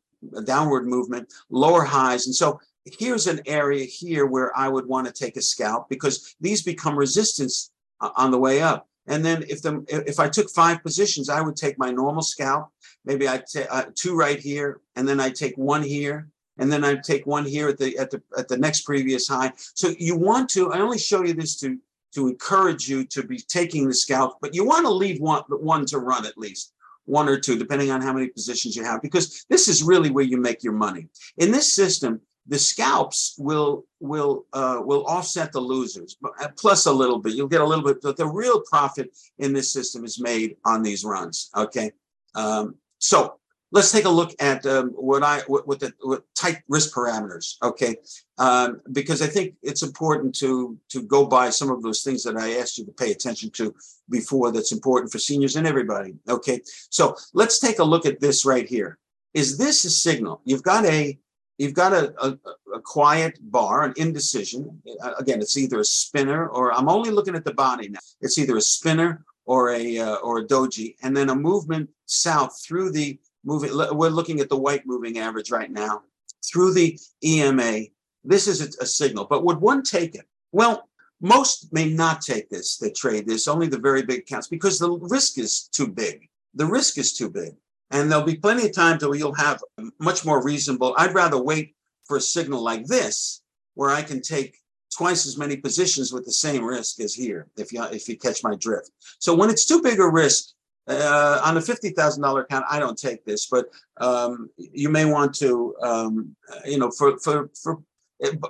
downward movement, lower highs, and so here's an area here where I would want to take a scalp because these become resistance on the way up. And then if the if I took five positions, I would take my normal scalp. Maybe I'd take uh, two right here, and then I'd take one here, and then I'd take one here at the at the at the next previous high. So you want to. I only show you this to to encourage you to be taking the scalp, but you want to leave one one to run at least one or two, depending on how many positions you have, because this is really where you make your money. In this system, the scalps will will uh, will offset the losers, uh, plus a little bit. You'll get a little bit, but the real profit in this system is made on these runs. Okay, um, so let's take a look at um, what I what, what the what tight risk parameters. Okay, um, because I think it's important to to go by some of those things that I asked you to pay attention to before. That's important for seniors and everybody. Okay, so let's take a look at this right here. Is this a signal? You've got a you've got a, a, a, quiet bar, an indecision. Uh, again, it's either a spinner or I'm only looking at the body now. It's either a spinner or a uh, or a doji, and then a movement south through the moving. We're looking at the white moving average right now through the EMA. This is a, a signal, but would one take it? Well, most may not take this. They trade this only the very big accounts because the risk is too big. The risk is too big. And there'll be plenty of times where you'll have much more reasonable. I'd rather wait for a signal like this, where I can take twice as many positions with the same risk as here, if you if you catch my drift. So when it's too big a risk uh, on a fifty thousand dollar account, I don't take this, but um, you may want to, um, you know, for for for.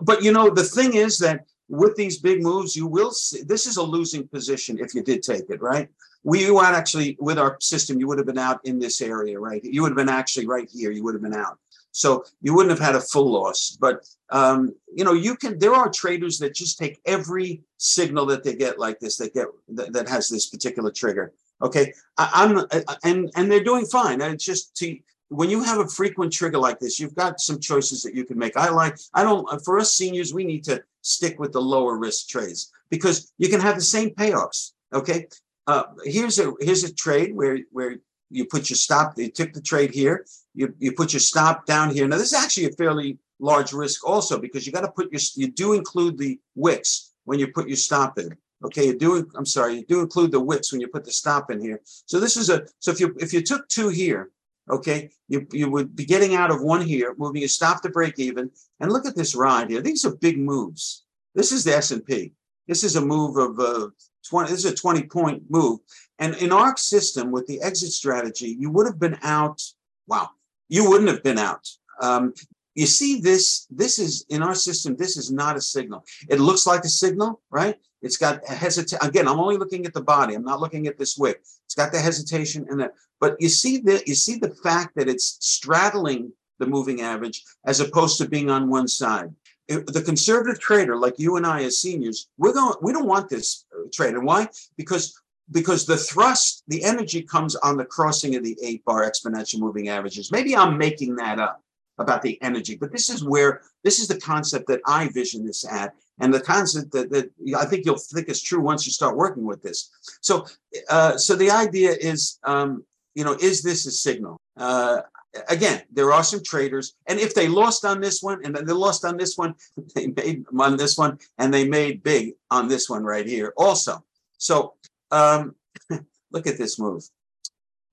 But you know, the thing is that with these big moves, you will see this is a losing position if you did take it, right? We would actually, with our system, you would have been out in this area, right? You would have been actually right here. You would have been out. So you wouldn't have had a full loss. But, um, you know, you can, there are traders that just take every signal that they get like this, that get, that has this particular trigger. Okay. I, am and, and they're doing fine. It's just to, when you have a frequent trigger like this, you've got some choices that you can make. I like, I don't, for us seniors, we need to stick with the lower risk trades because you can have the same payoffs. Okay. Uh, here's a here's a trade where where you put your stop. You took the trade here. You you put your stop down here. Now this is actually a fairly large risk also because you got to put your you do include the wicks when you put your stop in. Okay, you do. I'm sorry, you do include the wicks when you put the stop in here. So this is a so if you if you took two here Okay, you, you would be getting out of one here, moving a stop to break even, and look at this ride here. These are big moves. This is the S and P. This is a move of uh, 20. This is a 20 point move, and in our system with the exit strategy, you would have been out. Wow, you wouldn't have been out. Um, you see this, this is in our system, this is not a signal. It looks like a signal, right? It's got a hesitation. Again, I'm only looking at the body. I'm not looking at this wick. It's got the hesitation and that. But you see the you see the fact that it's straddling the moving average as opposed to being on one side. The conservative trader, like you and I as seniors, we're going. We don't want this uh, trade, and why? Because because the thrust, the energy comes on the crossing of the eight bar exponential moving averages. Maybe I'm making that up about the energy, but this is where this is the concept that I vision this at, and the concept that, that I think you'll think is true once you start working with this. So, uh, so the idea is, um, you know, is this a signal? Uh, again, there are some traders, and if they lost on this one and then they lost on this one, they made on this one, and they made big on this one right here also. So, um, look at this move,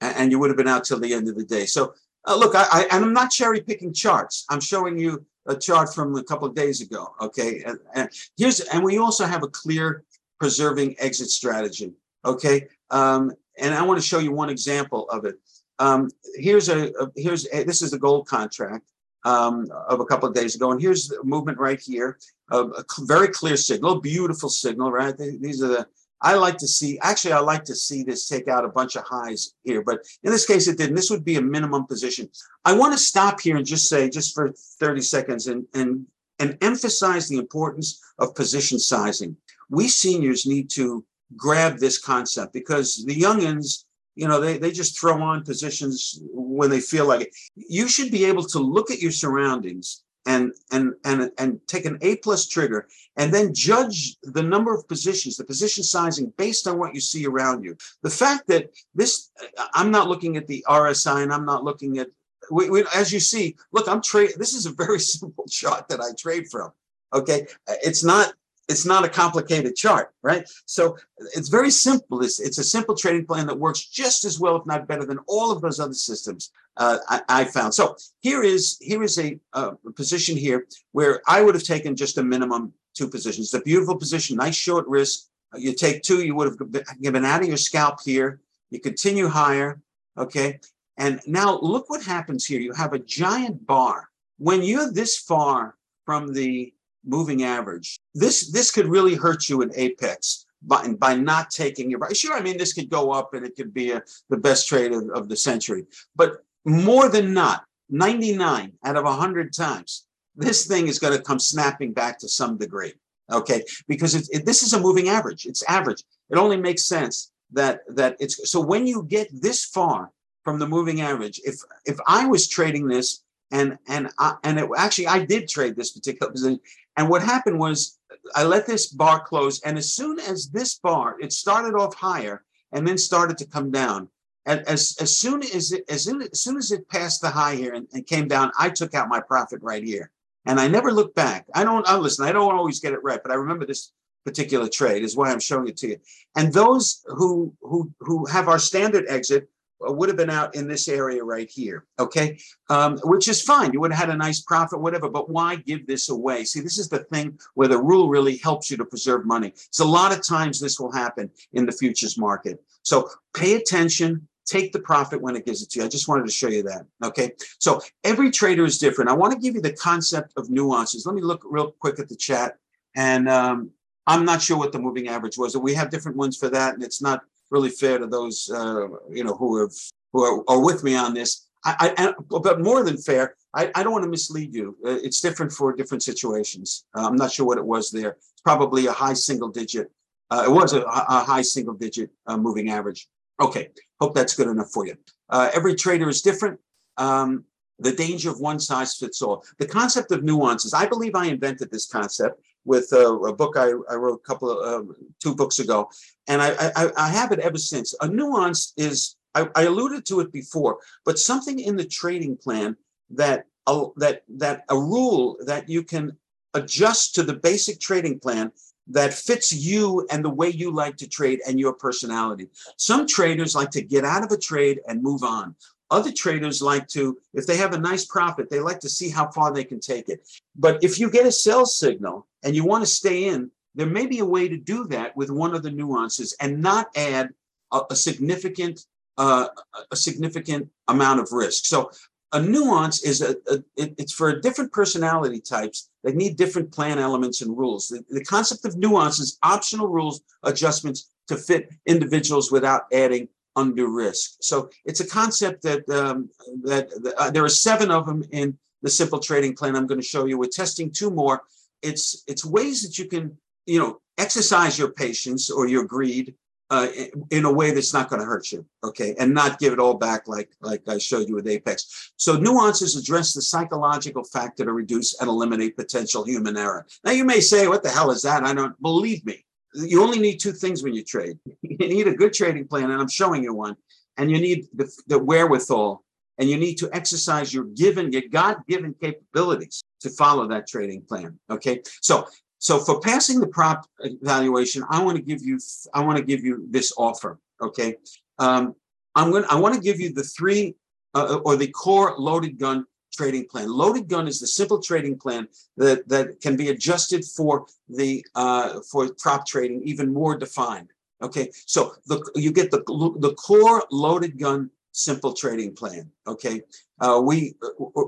and you would have been out till the end of the day. So uh, look, I, I, and I'm not cherry picking charts. I'm showing you a chart from a couple of days ago. Okay, and, and here's and we also have a clear preserving exit strategy. Okay, um, and I want to show you one example of it. Um, here's a, a here's a, this is the gold contract um, of a couple of days ago, and here's the movement right here. a very clear signal, beautiful signal, right? These are the I like to see, actually, I like to see this take out a bunch of highs here, but in this case, it didn't. This would be a minimum position. I want to stop here and just say, just for 30 seconds, and, and, and emphasize the importance of position sizing. We seniors need to grab this concept because the youngins, you know, they, they just throw on positions when they feel like it. You should be able to look at your surroundings and and and and take an A plus trigger and then judge the number of positions, the position sizing based on what you see around you. The fact that this, I'm not looking at the RSI and I'm not looking at, we, we, as you see, look, I'm trade. This is a very simple chart that I trade from. Okay, it's not it's not a complicated chart, right? So it's very simple. It's, it's a simple trading plan that works just as well, if not better, than all of those other systems uh, I, I, found. So here is here is a, a, position here where I would have taken just a minimum two positions. It's a beautiful position, nice short risk. You take two, you would have given out of your scalp here. You continue higher, okay? And now look what happens here. You have a giant bar. When you're this far from the moving average. This this could really hurt you in apex by, by not taking your sure. I mean, this could go up and it could be a, the best trade of, of the century, but more than not, 99 out of 100 times, this thing is going to come snapping back to some degree. Okay, because it, it, this is a moving average. It's average. It only makes sense that that it's so when you get this far from the moving average. If if I was trading this and and I, and it, actually I did trade this particular position. And what happened was I let this bar close, and as soon as this bar it started off higher and then started to come down. And as as soon as it as soon as, soon as it passed the high here and, and came down, I took out my profit right here, and I never looked back. I don't. I listen. I don't always get it right, but I remember this particular trade is why I'm showing it to you. And those who who who have our standard exit would have been out in this area right here, okay? Um, which is fine. You would have had a nice profit, whatever, but why give this away? See, this is the thing where the rule really helps you to preserve money. So a lot of times this will happen in the futures market. So pay attention, take the profit when it gives it to you. I just wanted to show you that, okay? So every trader is different. I want to give you the concept of nuances. Let me look real quick at the chat. And um, I'm not sure what the moving average was. We have different ones for that, and it's not really fair to those uh, you know who have who are, are with me on this. I, I, but more than fair, I, I don't want to mislead you. Uh, it's different for different situations. Uh, I'm not sure what it was there. It's probably a high single digit. Uh, it was a, a, high single digit uh, moving average. Okay, hope that's good enough for you. Uh, every trader is different. Um, the danger of one size fits all. The concept of nuances. I believe I invented this concept with a, a book I, I, wrote a couple of uh, two books ago, and I, I, I, have it ever since. A nuance is I, I, alluded to it before, but something in the trading plan that uh, that that a rule that you can adjust to the basic trading plan that fits you and the way you like to trade and your personality. Some traders like to get out of a trade and move on. Other traders like to, if they have a nice profit, they like to see how far they can take it. But if you get a sell signal and you want to stay in, there may be a way to do that with one of the nuances and not add a, a significant uh, a significant amount of risk. So a nuance is a, a it, it's for different personality types that need different plan elements and rules. The, the concept of nuance is optional rules adjustments to fit individuals without adding undue risk. So it's a concept that um, that uh, there are seven of them in the simple trading plan. I'm going to show you. We're testing two more. It's it's ways that you can you know exercise your patience or your greed uh, in a way that's not going to hurt you, okay, and not give it all back like like I showed you with Apex. So nuances address the psychological factor to reduce and eliminate potential human error. Now you may say, "What the hell is that?" I don't believe me. You only need two things when you trade. You need a good trading plan, and I'm showing you one, and you need the, the wherewithal, and you need to exercise your given, your God-given capabilities to follow that trading plan. Okay, so so for passing the prop evaluation, I want to give you I want to give you this offer. Okay, um, I'm going I want to give you the three uh, or the core loaded gun trading plan. Loaded gun is the simple trading plan that that can be adjusted for the uh, for prop trading even more defined. Okay, so the you get the the core loaded gun simple trading plan. Okay, uh, we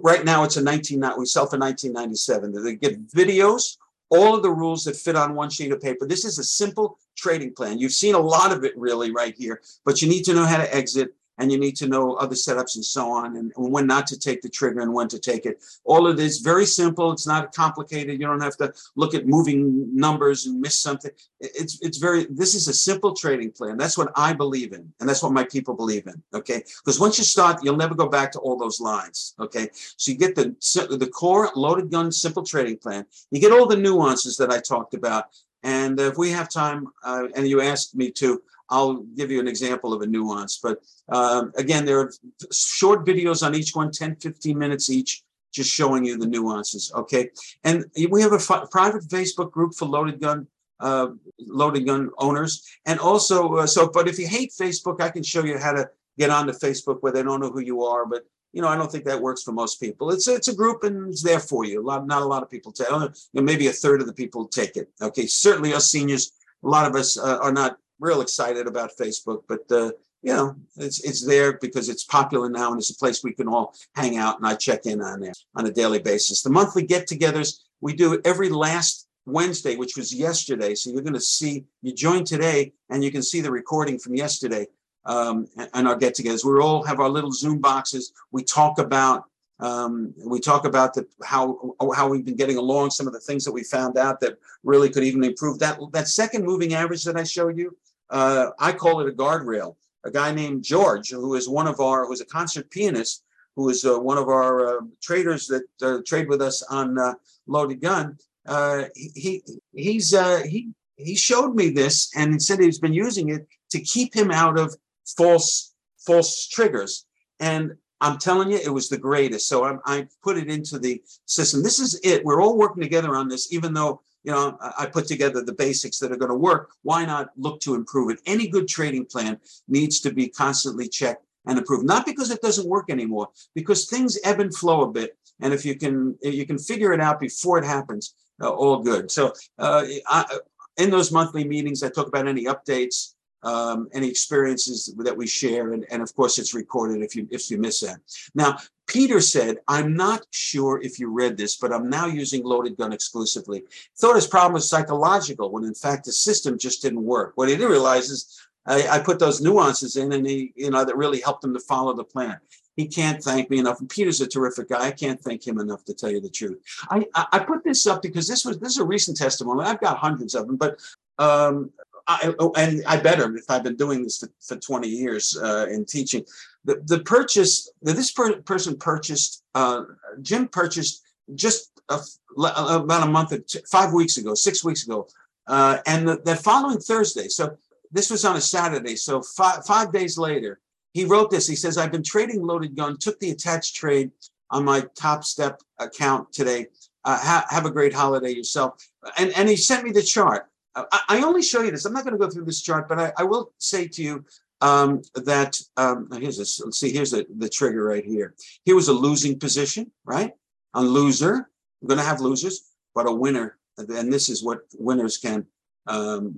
right now it's a 19 we sell for 1997. They get videos all of the rules that fit on one sheet of paper. This is a simple trading plan. You've seen a lot of it really right here, but you need to know how to exit and you need to know other setups and so on and when not to take the trigger and when to take it. All of this very simple it's not complicated you don't have to look at moving numbers and miss something. It's it's very this is a simple trading plan that's what i believe in and that's what my people believe in okay? Because once you start you'll never go back to all those lines okay? So you get the the core loaded gun simple trading plan you get all the nuances that i talked about and if we have time uh, and you asked me to I'll give you an example of a nuance. But um, again, there are short videos on each one, 10, 15 minutes each, just showing you the nuances. Okay. And we have a f- private Facebook group for loaded gun. Uh, loaded gun owners, and also uh, so. But if you hate Facebook, I can show you how to get onto Facebook where they don't know who you are. But you know, I don't think that works for most people. It's it's a group and it's there for you. A lot, not a lot of people take. You know, maybe a third of the people take it. Okay, certainly us seniors, a lot of us uh, are not real excited about Facebook, but uh, you know, it's it's there because it's popular now and it's a place we can all hang out and I check in on there on a daily basis. The monthly get-togethers we do every last Wednesday, which was yesterday. So you're going to see you join today and you can see the recording from yesterday um, and our get-togethers. We all have our little Zoom boxes. We talk about um, we talk about the, how how we've been getting along, some of the things that we found out that really could even improve that that second moving average that I showed you. Uh, I call it a guardrail. A guy named George, who is one of our, who's a concert pianist, who is uh, one of our uh, traders that uh, trade with us on uh, Loaded Gun. Uh, he he's he he showed me this and said he's been using it to keep him out of false false triggers. And I'm telling you, it was the greatest. So I, I put it into the system. This is it. We're all working together on this, even though you know, I put together the basics that are going to work. Why not look to improve it? Any good trading plan needs to be constantly checked and improved. Not because it doesn't work anymore, because things ebb and flow a bit. And if you can, if you can figure it out before it happens, uh, all good. So uh, I, in those monthly meetings, I talk about any updates, um, any experiences that we share, and, and of course it's recorded if you if you miss that. Now, Peter said, "I'm not sure if you read this, but I'm now using loaded gun exclusively." Thought his problem was psychological, when in fact the system just didn't work. What he didn't realize is I, I put those nuances in, and he, you know, that really helped him to follow the plan he can't thank me enough. And Peter's a terrific guy. I can't thank him enough to tell you the truth. I, I, put this up because this was this is a recent testimony. I've got hundreds of them, but um, I, oh, and I better if I've been doing this for, for 20 years uh, in teaching. The, the purchase, this per, person purchased, uh, Jim purchased just a, about a month, five weeks ago, six weeks ago. Uh, and the, the, following Thursday, so this was on a Saturday, so five, five days later, he wrote this. He says, I've been trading loaded gun, took the attached trade on my Top Step account today. Uh, ha- have a great holiday yourself. And, and he sent me the chart. I, only show you this. I'm not going to go through this chart, but I, I will say to you, um, that um, here's this. Let's see. Here's the, the trigger right here. Here was a losing position, right? A loser. We're going to have losers, but a winner. And this is what winners can. Um,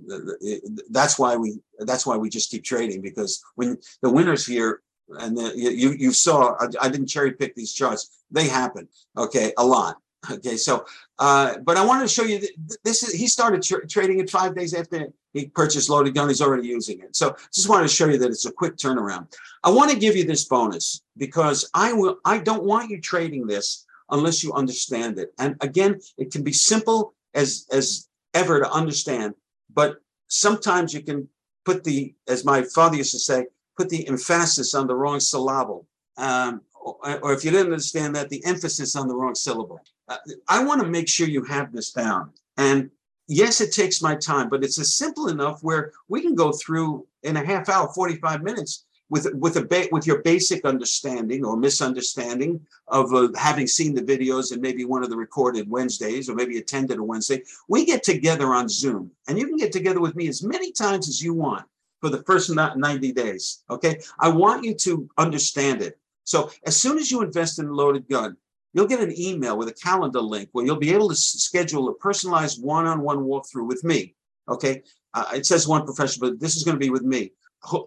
that's why we. That's why we just keep trading because when the winners here, and the, you you saw, I, I didn't cherry pick these charts. They happen. Okay, a lot. Okay, so, uh, but I wanted to show you this is, he started tra- trading it five days after he purchased Loaded Gun. He's already using it. So just wanted to show you that it's a quick turnaround. I want to give you this bonus because I will, I don't want you trading this unless you understand it. And again, it can be simple as, as ever to understand, but sometimes you can put the, as my father used to say, put the emphasis on the wrong syllable. Um, or if you didn't understand that, the emphasis on the wrong syllable. Uh, I want to make sure you have this down. And yes, it takes my time, but it's a simple enough where we can go through in a half hour, 45 minutes with with a ba- with your basic understanding or misunderstanding of uh, having seen the videos and maybe one of the recorded Wednesdays or maybe attended a Wednesday. We get together on Zoom, and you can get together with me as many times as you want for the first 90 days. Okay, I want you to understand it. So as soon as you invest in a loaded gun, you'll get an email with a calendar link where you'll be able to schedule a personalized one-on-one walkthrough with me. Okay, uh, it says one professional, but this is going to be with me.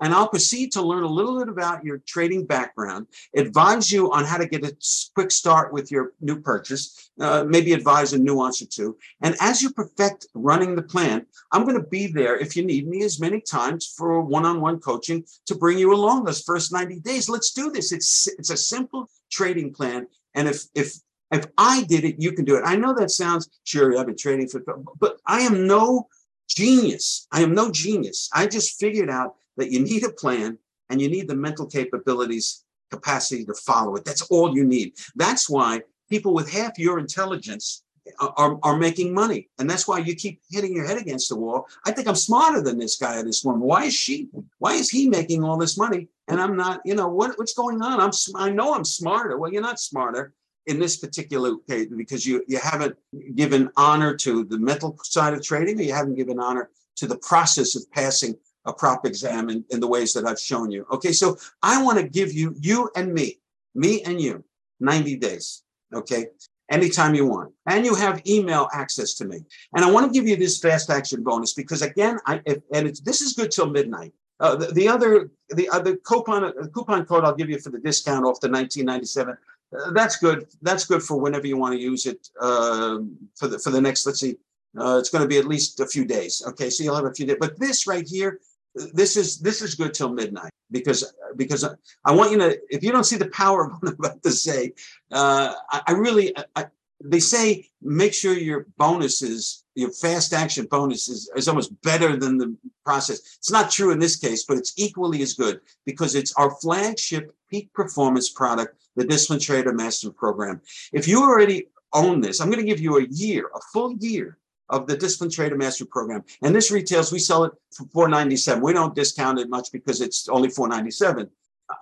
And I'll proceed to learn a little bit about your trading background, advise you on how to get a quick start with your new purchase, uh, maybe advise a nuance or two. And as you perfect running the plan, I'm going to be there if you need me as many times for one-on-one coaching to bring you along those first 90 days. Let's do this. It's it's a simple trading plan and if if if I did it, you can do it. I know that sounds sure. I've been trading for, but I am no genius. I am no genius. I just figured out that you need a plan and you need the mental capabilities, capacity to follow it. That's all you need. That's why people with half your intelligence are, are making money. And that's why you keep hitting your head against the wall. I think I'm smarter than this guy or this woman. Why is she, why is he making all this money? And I'm not, you know, what, what's going on? I'm, I know I'm smarter. Well, you're not smarter in this particular case because you, you haven't given honor to the mental side of trading or you haven't given honor to the process of passing a prop exam in, in the ways that I've shown you. Okay. So I want to give you, you and me, me and you, 90 days. Okay anytime you want. And you have email access to me. And I want to give you this fast action bonus because again, I if, and it's this is good till midnight. Uh, the, the, other the other coupon uh, coupon code I'll give you for the discount off the 1997. Uh, that's good. That's good for whenever you want to use it uh, for the for the next. Let's see. Uh, it's going to be at least a few days. Okay, so you'll have a few days. But this right here, this is this is good till midnight because because I want you to if you don't see the power of what I'm about to say, uh, I, I, really I, they say make sure your bonuses your fast action bonuses is almost better than the process. It's not true in this case, but it's equally as good because it's our flagship peak performance product, the Discipline Trader Master Program. If you already own this, I'm going to give you a year, a full year of the Discipline Trader Master Program. And this retails, we sell it for 497. We don't discount it much because it's only 497.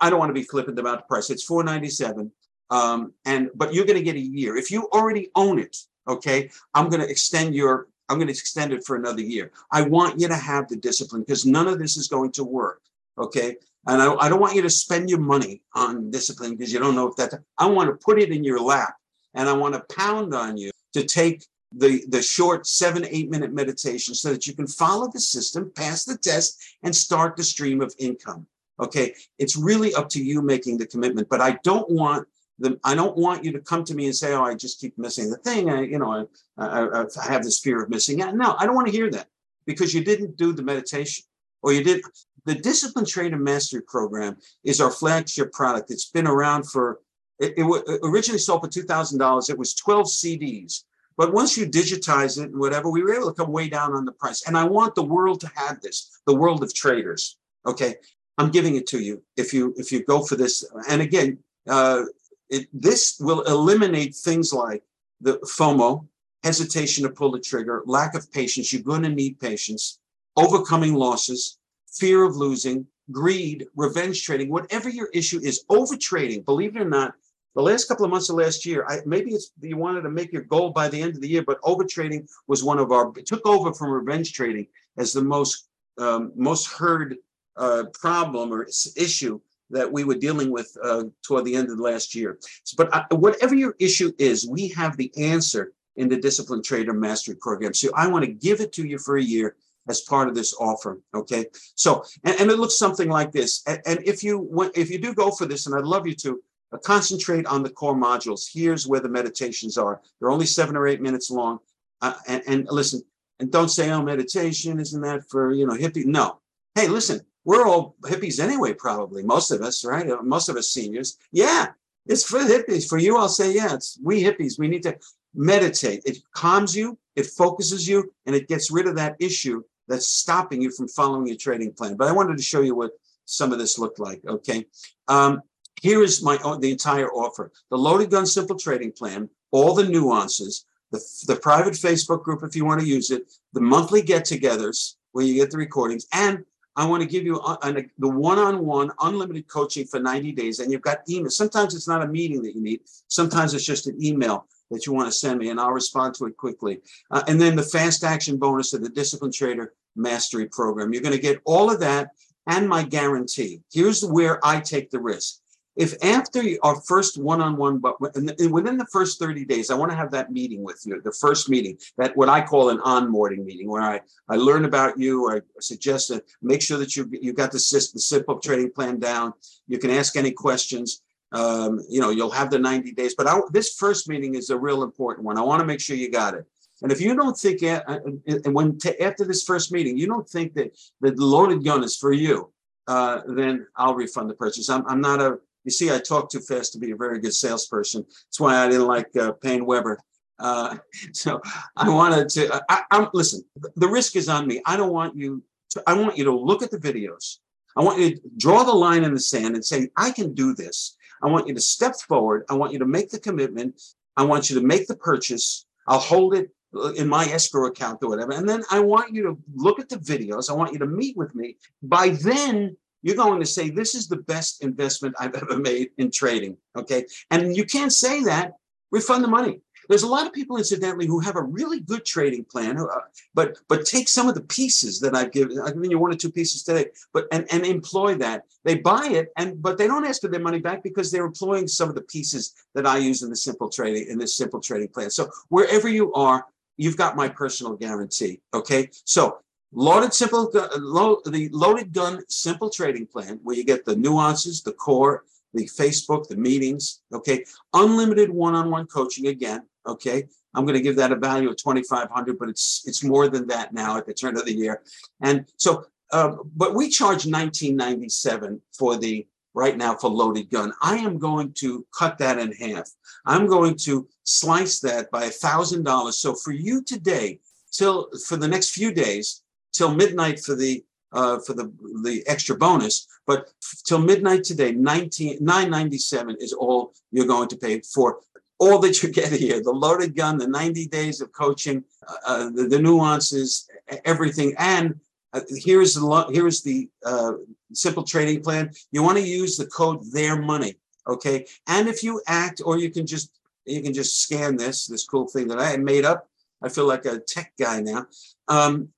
I don't want to be flippant about the price. It's 497. Um, and but you're going to get a year. If you already own it, okay, I'm going to extend your I'm going to extend it for another year. I want you to have the discipline because none of this is going to work. Okay. And I, I don't want you to spend your money on discipline because you don't know if that I want to put it in your lap and I want to pound on you to take the, the short seven, eight minute meditation so that you can follow the system, pass the test, and start the stream of income. Okay. It's really up to you making the commitment, but I don't want the, I don't want you to come to me and say, "Oh, I just keep missing the thing." I, you know, I, I, I have this fear of missing it. No, I don't want to hear that because you didn't do the meditation, or you did. The Discipline Trader Mastery Program is our flagship product. It's been around for. It, it originally sold for two thousand dollars. It was twelve CDs. But once you digitize it and whatever, we were able to come way down on the price. And I want the world to have this, the world of traders. Okay. I'm giving it to you if you if you go for this. And again, uh, it, this will eliminate things like the FOMO, hesitation to pull the trigger, lack of patience. You're going to need patience, overcoming losses, fear of losing, greed, revenge trading, whatever your issue is, over trading. Believe it or not, the last couple of months of last year, I, maybe it's you wanted to make your goal by the end of the year, but over trading was one of our took over from revenge trading as the most um, most heard uh, problem or issue that we were dealing with uh, toward the end of the last year. But uh, whatever your issue is, we have the answer in the Discipline Trader Mastery Program. So I want to give it to you for a year as part of this offer. Okay. So, and, and it looks something like this. And, and if you want, if you do go for this, and I'd love you to uh, concentrate on the core modules. Here's where the meditations are. They're only seven or eight minutes long. Uh, and, and listen, and don't say, "Oh, meditation isn't that for you know hippie?" No. Hey, listen, we're all hippies anyway. Probably most of us, right? Uh, Most of us seniors. Yeah, it's for hippies. For you, I'll say, yeah, it's we hippies. We need to meditate. It calms you, it focuses you, and it gets rid of that issue that's stopping you from following your trading plan. But I wanted to show you what some of this looked like. Okay. Um, here is my the entire offer the loaded gun simple trading plan, all the nuances, the, the private Facebook group if you want to use it, the monthly get togethers where you get the recordings, and I want to give you an- the one on one unlimited coaching for 90 days. And you've got email. Sometimes it's not a meeting that you need, sometimes it's just an email that you want to send me, and I'll respond to it quickly. Uh, and then the fast action bonus of the Discipline Trader Mastery Program. You're going to get all of that and my guarantee. Here's where I take the risk. If after our first one-on-one, but within the first 30 days, I want to have that meeting with you, the first meeting, that what I call an onboarding meeting, where I, I learn about you, I suggest that make sure that you you got the system, the simple trading plan down. You can ask any questions. Um, you know, you'll have the 90 days, but I, this first meeting is a real important one. I want to make sure you got it. And if you don't think, and when after this first meeting, you don't think that the loaded gun is for you, uh, then I'll refund the purchase. I'm, I'm not a, you see, I talk too fast to be a very good salesperson. That's why I didn't like uh, Paine Webber. Uh, so I wanted to, I, I'm, listen, the risk is on me. I don't want you to, I want you to look at the videos. I want you to draw the line in the sand and say, I can do this. I want you to step forward. I want you to make the commitment. I want you to make the purchase. I'll hold it uh, in my escrow account or whatever. And then I want you to look at the videos. I want you to meet with me. By then, you're going to say, This is the best investment I've ever made in trading. Okay. And you can't say that, refund the money. There's a lot of people, incidentally, who have a really good trading plan, uh, but but take some of the pieces that I've given. I've given you one or two pieces today, but and, and employ that. They buy it, and but they don't ask for their money back because they're employing some of the pieces that I use in the simple trading in this simple trading plan. So wherever you are, you've got my personal guarantee. Okay, so loaded simple the loaded gun simple trading plan where you get the nuances, the core, the Facebook, the meetings. Okay, unlimited one-on-one coaching again. Okay, I'm going to give that a value of 2,500, but it's it's more than that now at the turn of the year. And so, uh, but we charge 1997 for the right now for loaded gun. I am going to cut that in half. I'm going to slice that by a thousand dollars. So for you today, till for the next few days, till midnight for the uh, for the the extra bonus, but till midnight today, 19 997 is all you're going to pay for all that you get here the loaded gun, the 90 days of coaching, uh, the, the nuances, everything. And uh, here's the lo- here's the uh, simple trading plan. You want to use the code their money, okay? And if you act, or you can just you can just scan this this cool thing that I made up. I feel like a tech guy now. Um,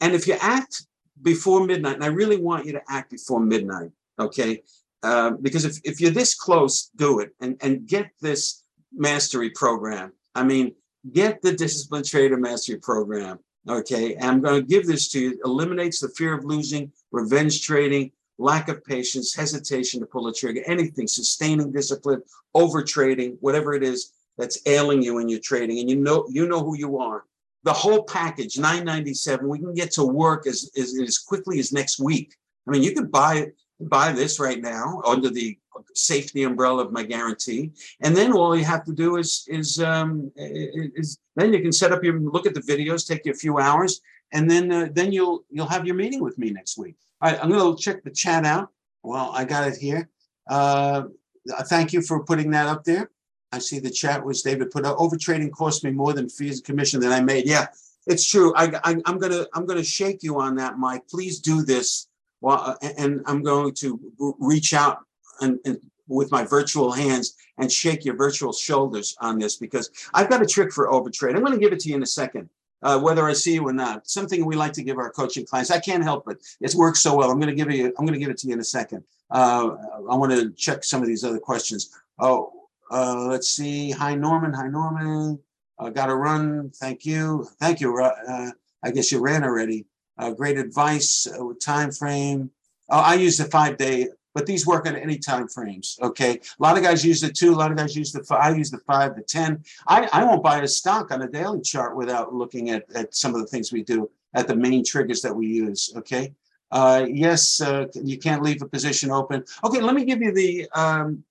and if you act before midnight, and I really want you to act before midnight, okay? Uh, because if, if you're this close, do it and, and get this mastery program. I mean, get the discipline trader mastery program. Okay. And I'm going to give this to you. Eliminates the fear of losing, revenge trading, lack of patience, hesitation to pull a trigger, anything, sustaining discipline, over trading, whatever it is that's ailing you in your trading. And you know, you know who you are. The whole package, 997, we can get to work as, as, as quickly as next week. I mean, you could buy buy this right now under the safety umbrella of my guarantee. And then all you have to do is is um is then you can set up your look at the videos take you a few hours and then uh, then you'll you'll have your meeting with me next week. All right i'm going to check the chat out. Well i got it here. Uh thank you for putting that up there i see the chat was david put up over trading cost me more than fees and commission that i made yeah it's true I, I i'm gonna i'm gonna shake you on that mike please do this well, uh, and I'm going to reach out and, and with my virtual hands and shake your virtual shoulders on this because I've got a trick for overtrade. I'm going to give it to you in a second. uh, whether I see you or not. Something we like to give our coaching clients. I can't help it. It works so well. I'm going to give you. I'm going to give it to you in a second. Uh, I want to check some of these other questions. Oh, uh, let's see. Hi Norman. Hi Norman. Uh, Got to run. Thank you. Thank you. Uh, I guess you ran already. Uh, great advice. Uh, time frame. Oh, I use the five day but these work at any time frames. Okay, a lot of guys use the two, a lot of guys use the five. I use the five, the ten. I, I won't buy a stock on a daily chart without looking at, at some of the things we do at the main triggers that we use. Okay, uh, yes, uh, you can't leave a position open. Okay, let me give you the. Um,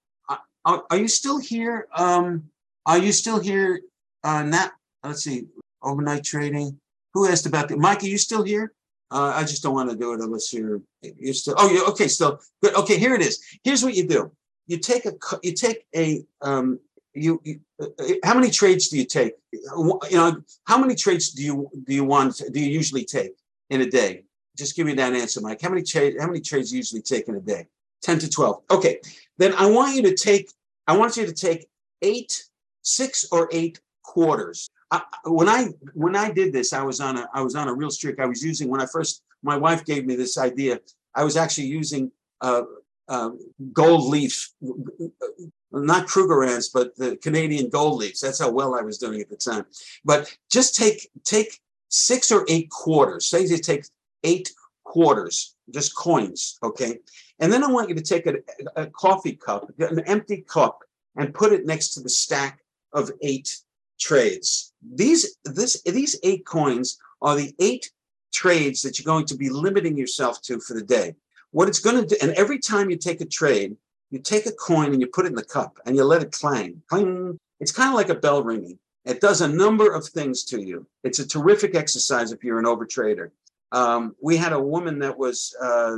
are, are you still here? Um, are you still here? Uh. Let's see. Overnight trading. Who asked about that? Mike? Are you still here? Uh, I just don't want to do it unless you're you're still. Oh, yeah. Okay, still good. Okay, here it is. Here's what you do. You take a you take a um you, you uh, how many trades do you take? You know how many trades do you do you want do you usually take in a day? Just give me that answer, Mike. How many trades how many trades you usually take in a day? Ten to twelve. Okay, then I want you to take I want you to take eight, six or eight quarters. I, when I when I did this, I was on a I was on a real streak. I was using when I first my wife gave me this idea. I was actually using uh, uh, gold leaf, not Krugerrands, but the Canadian gold leaves. That's how well I was doing at the time. But just take take six or eight quarters. Say you take eight quarters, just coins, okay. And then I want you to take a, a coffee cup, an empty cup, and put it next to the stack of eight trades. These this these eight coins are the eight trades that you're going to be limiting yourself to for the day. What it's going to do, and every time you take a trade, you take a coin and you put it in the cup and you let it clang. Clang. It's kind of like a bell ringing. It does a number of things to you. It's a terrific exercise if you're an overtrader. Um, we had a woman that was uh,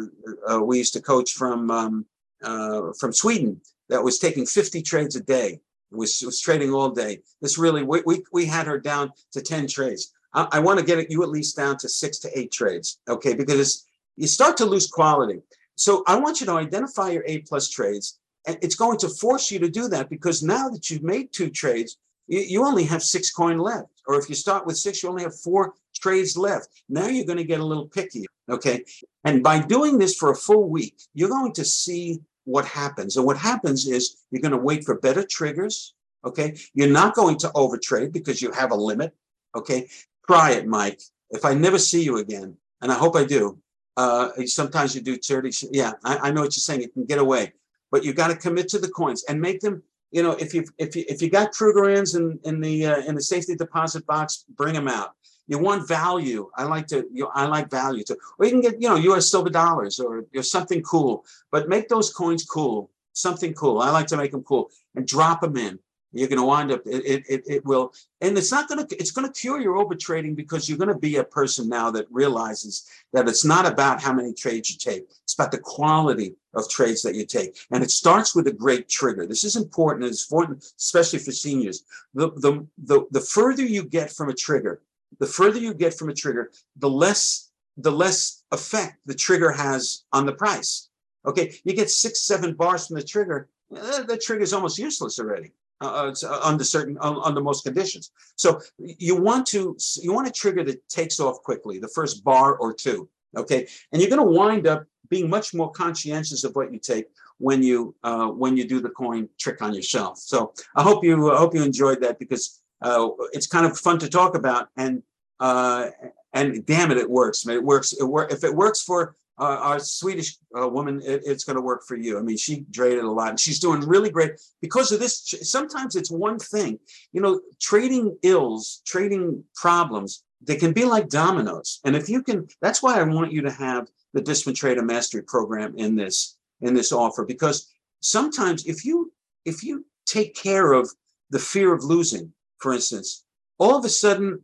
uh, we used to coach from um, uh, from Sweden that was taking 50 trades a day was, was trading all day. This really, we, we, we had her down to 10 trades. I, I want to get you at least down to six to eight trades, okay? Because you start to lose quality. So I want you to identify your A plus trades. And it's going to force you to do that because now that you've made two trades, you, you only have six coin left. Or if you start with six, you only have four trades left. Now you're going to get a little picky, okay? And by doing this for a full week, you're going to see what happens. And what happens is you're going to wait for better triggers. Okay. You're not going to overtrade because you have a limit. Okay. Try it, Mike. If I never see you again, and I hope I do, uh, sometimes you do 30. Yeah, I, I know what you're saying. You can get away, but you've got to commit to the coins and make them. You know, if you if you if you got Krugerrands in in the uh, in the safety deposit box, bring them out. You want value. I like to, you know, I like value too. Or you can get, you know, US silver dollars or, or something cool, but make those coins cool, something cool. I like to make them cool and drop them in. You're going to wind up, it, it, it will, and it's not going to, it's going to cure your over trading because you're going to be a person now that realizes that it's not about how many trades you take. It's about the quality of trades that you take. And it starts with a great trigger. This is important. It's important, especially for seniors. The, the, the, the further you get from a trigger, the further you get from a trigger, the less the less effect the trigger has on the price. Okay, you get six, seven bars from the trigger, eh, the trigger is almost useless already uh, uh, under certain uh, under most conditions. So you want to you want a trigger that takes off quickly, the first bar or two. Okay, and you're going to wind up being much more conscientious of what you take when you uh, when you do the coin trick on yourself. So I hope you I hope you enjoyed that because uh, it's kind of fun to talk about and uh, and damn it, it works. I mean, it works. It if it works for uh, our Swedish uh, woman, it, it's going to work for you. I mean, she traded a lot, and she's doing really great because of this. Sometimes it's one thing, you know, trading ills, trading problems. They can be like dominoes, and if you can, that's why I want you to have the Discipline Trader Mastery Program in this in this offer because sometimes if you if you take care of the fear of losing for instance, all of a sudden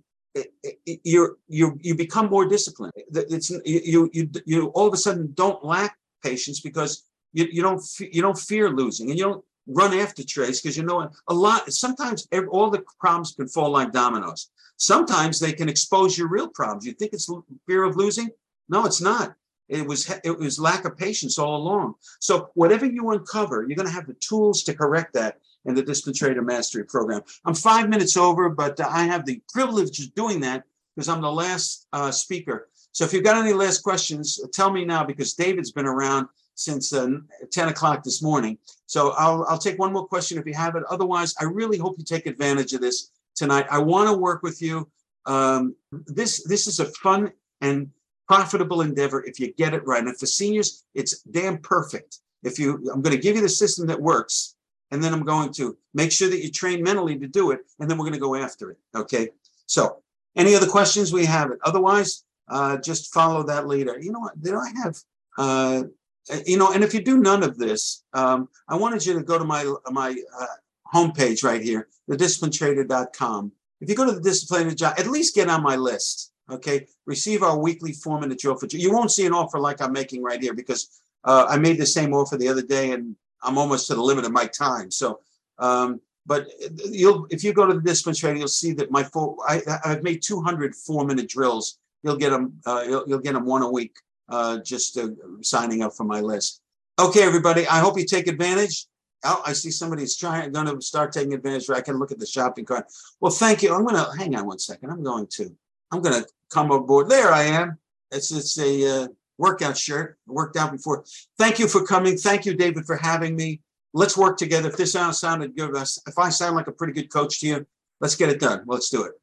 you you you become more disciplined. It's you you you all of a sudden don't lack patience because you, you don't you don't fear losing and you don't run after trades because you know a lot. Sometimes all the problems can fall like dominoes. Sometimes they can expose your real problems. You think it's fear of losing? No, it's not. It was it was lack of patience all along. So whatever you uncover, you're going to have the tools to correct that in the Trader Mastery Program. I'm five minutes over, but I have the privilege of doing that because I'm the last uh, speaker. So if you've got any last questions, tell me now because David's been around since uh, 10 o'clock this morning. So I'll, I'll take one more question if you have it. Otherwise, I really hope you take advantage of this tonight. I want to work with you. Um, this this is a fun and profitable endeavor if you get it right. And for seniors, it's damn perfect. If you, I'm going to give you the system that works, and then I'm going to make sure that you train mentally to do it, and then we're going to go after it. Okay. So, any other questions? We have it. Otherwise, uh, just follow that leader. You know what? Did I have? Uh, you know, and if you do none of this, um, I wanted you to go to my my uh, homepage right here, thedisciplinetrader.com. If you go to the discipline job, at least get on my list. Okay, receive our weekly four minute drill for you You won't see an offer like I'm making right here because uh, I made the same offer the other day and I'm almost to the limit of my time. So, um, but you'll if you go to the discipline trader, you'll see that my four I, I've made 200 four minute drills. You'll get them. Uh, you'll, you'll get them one a week. Uh, just uh, signing up for my list. Okay, everybody. I hope you take advantage. Oh, I see somebody's trying going to start taking advantage. I can look at the shopping cart. Well, thank you. I'm going to hang on one second. I'm going to. I'm going to come aboard. There I am. It's it's a uh, workout shirt. Worked out before. Thank you for coming. Thank you, David, for having me. Let's work together. If this sound sounded good, if I sound like a pretty good coach to you, let's get it done. Let's do it.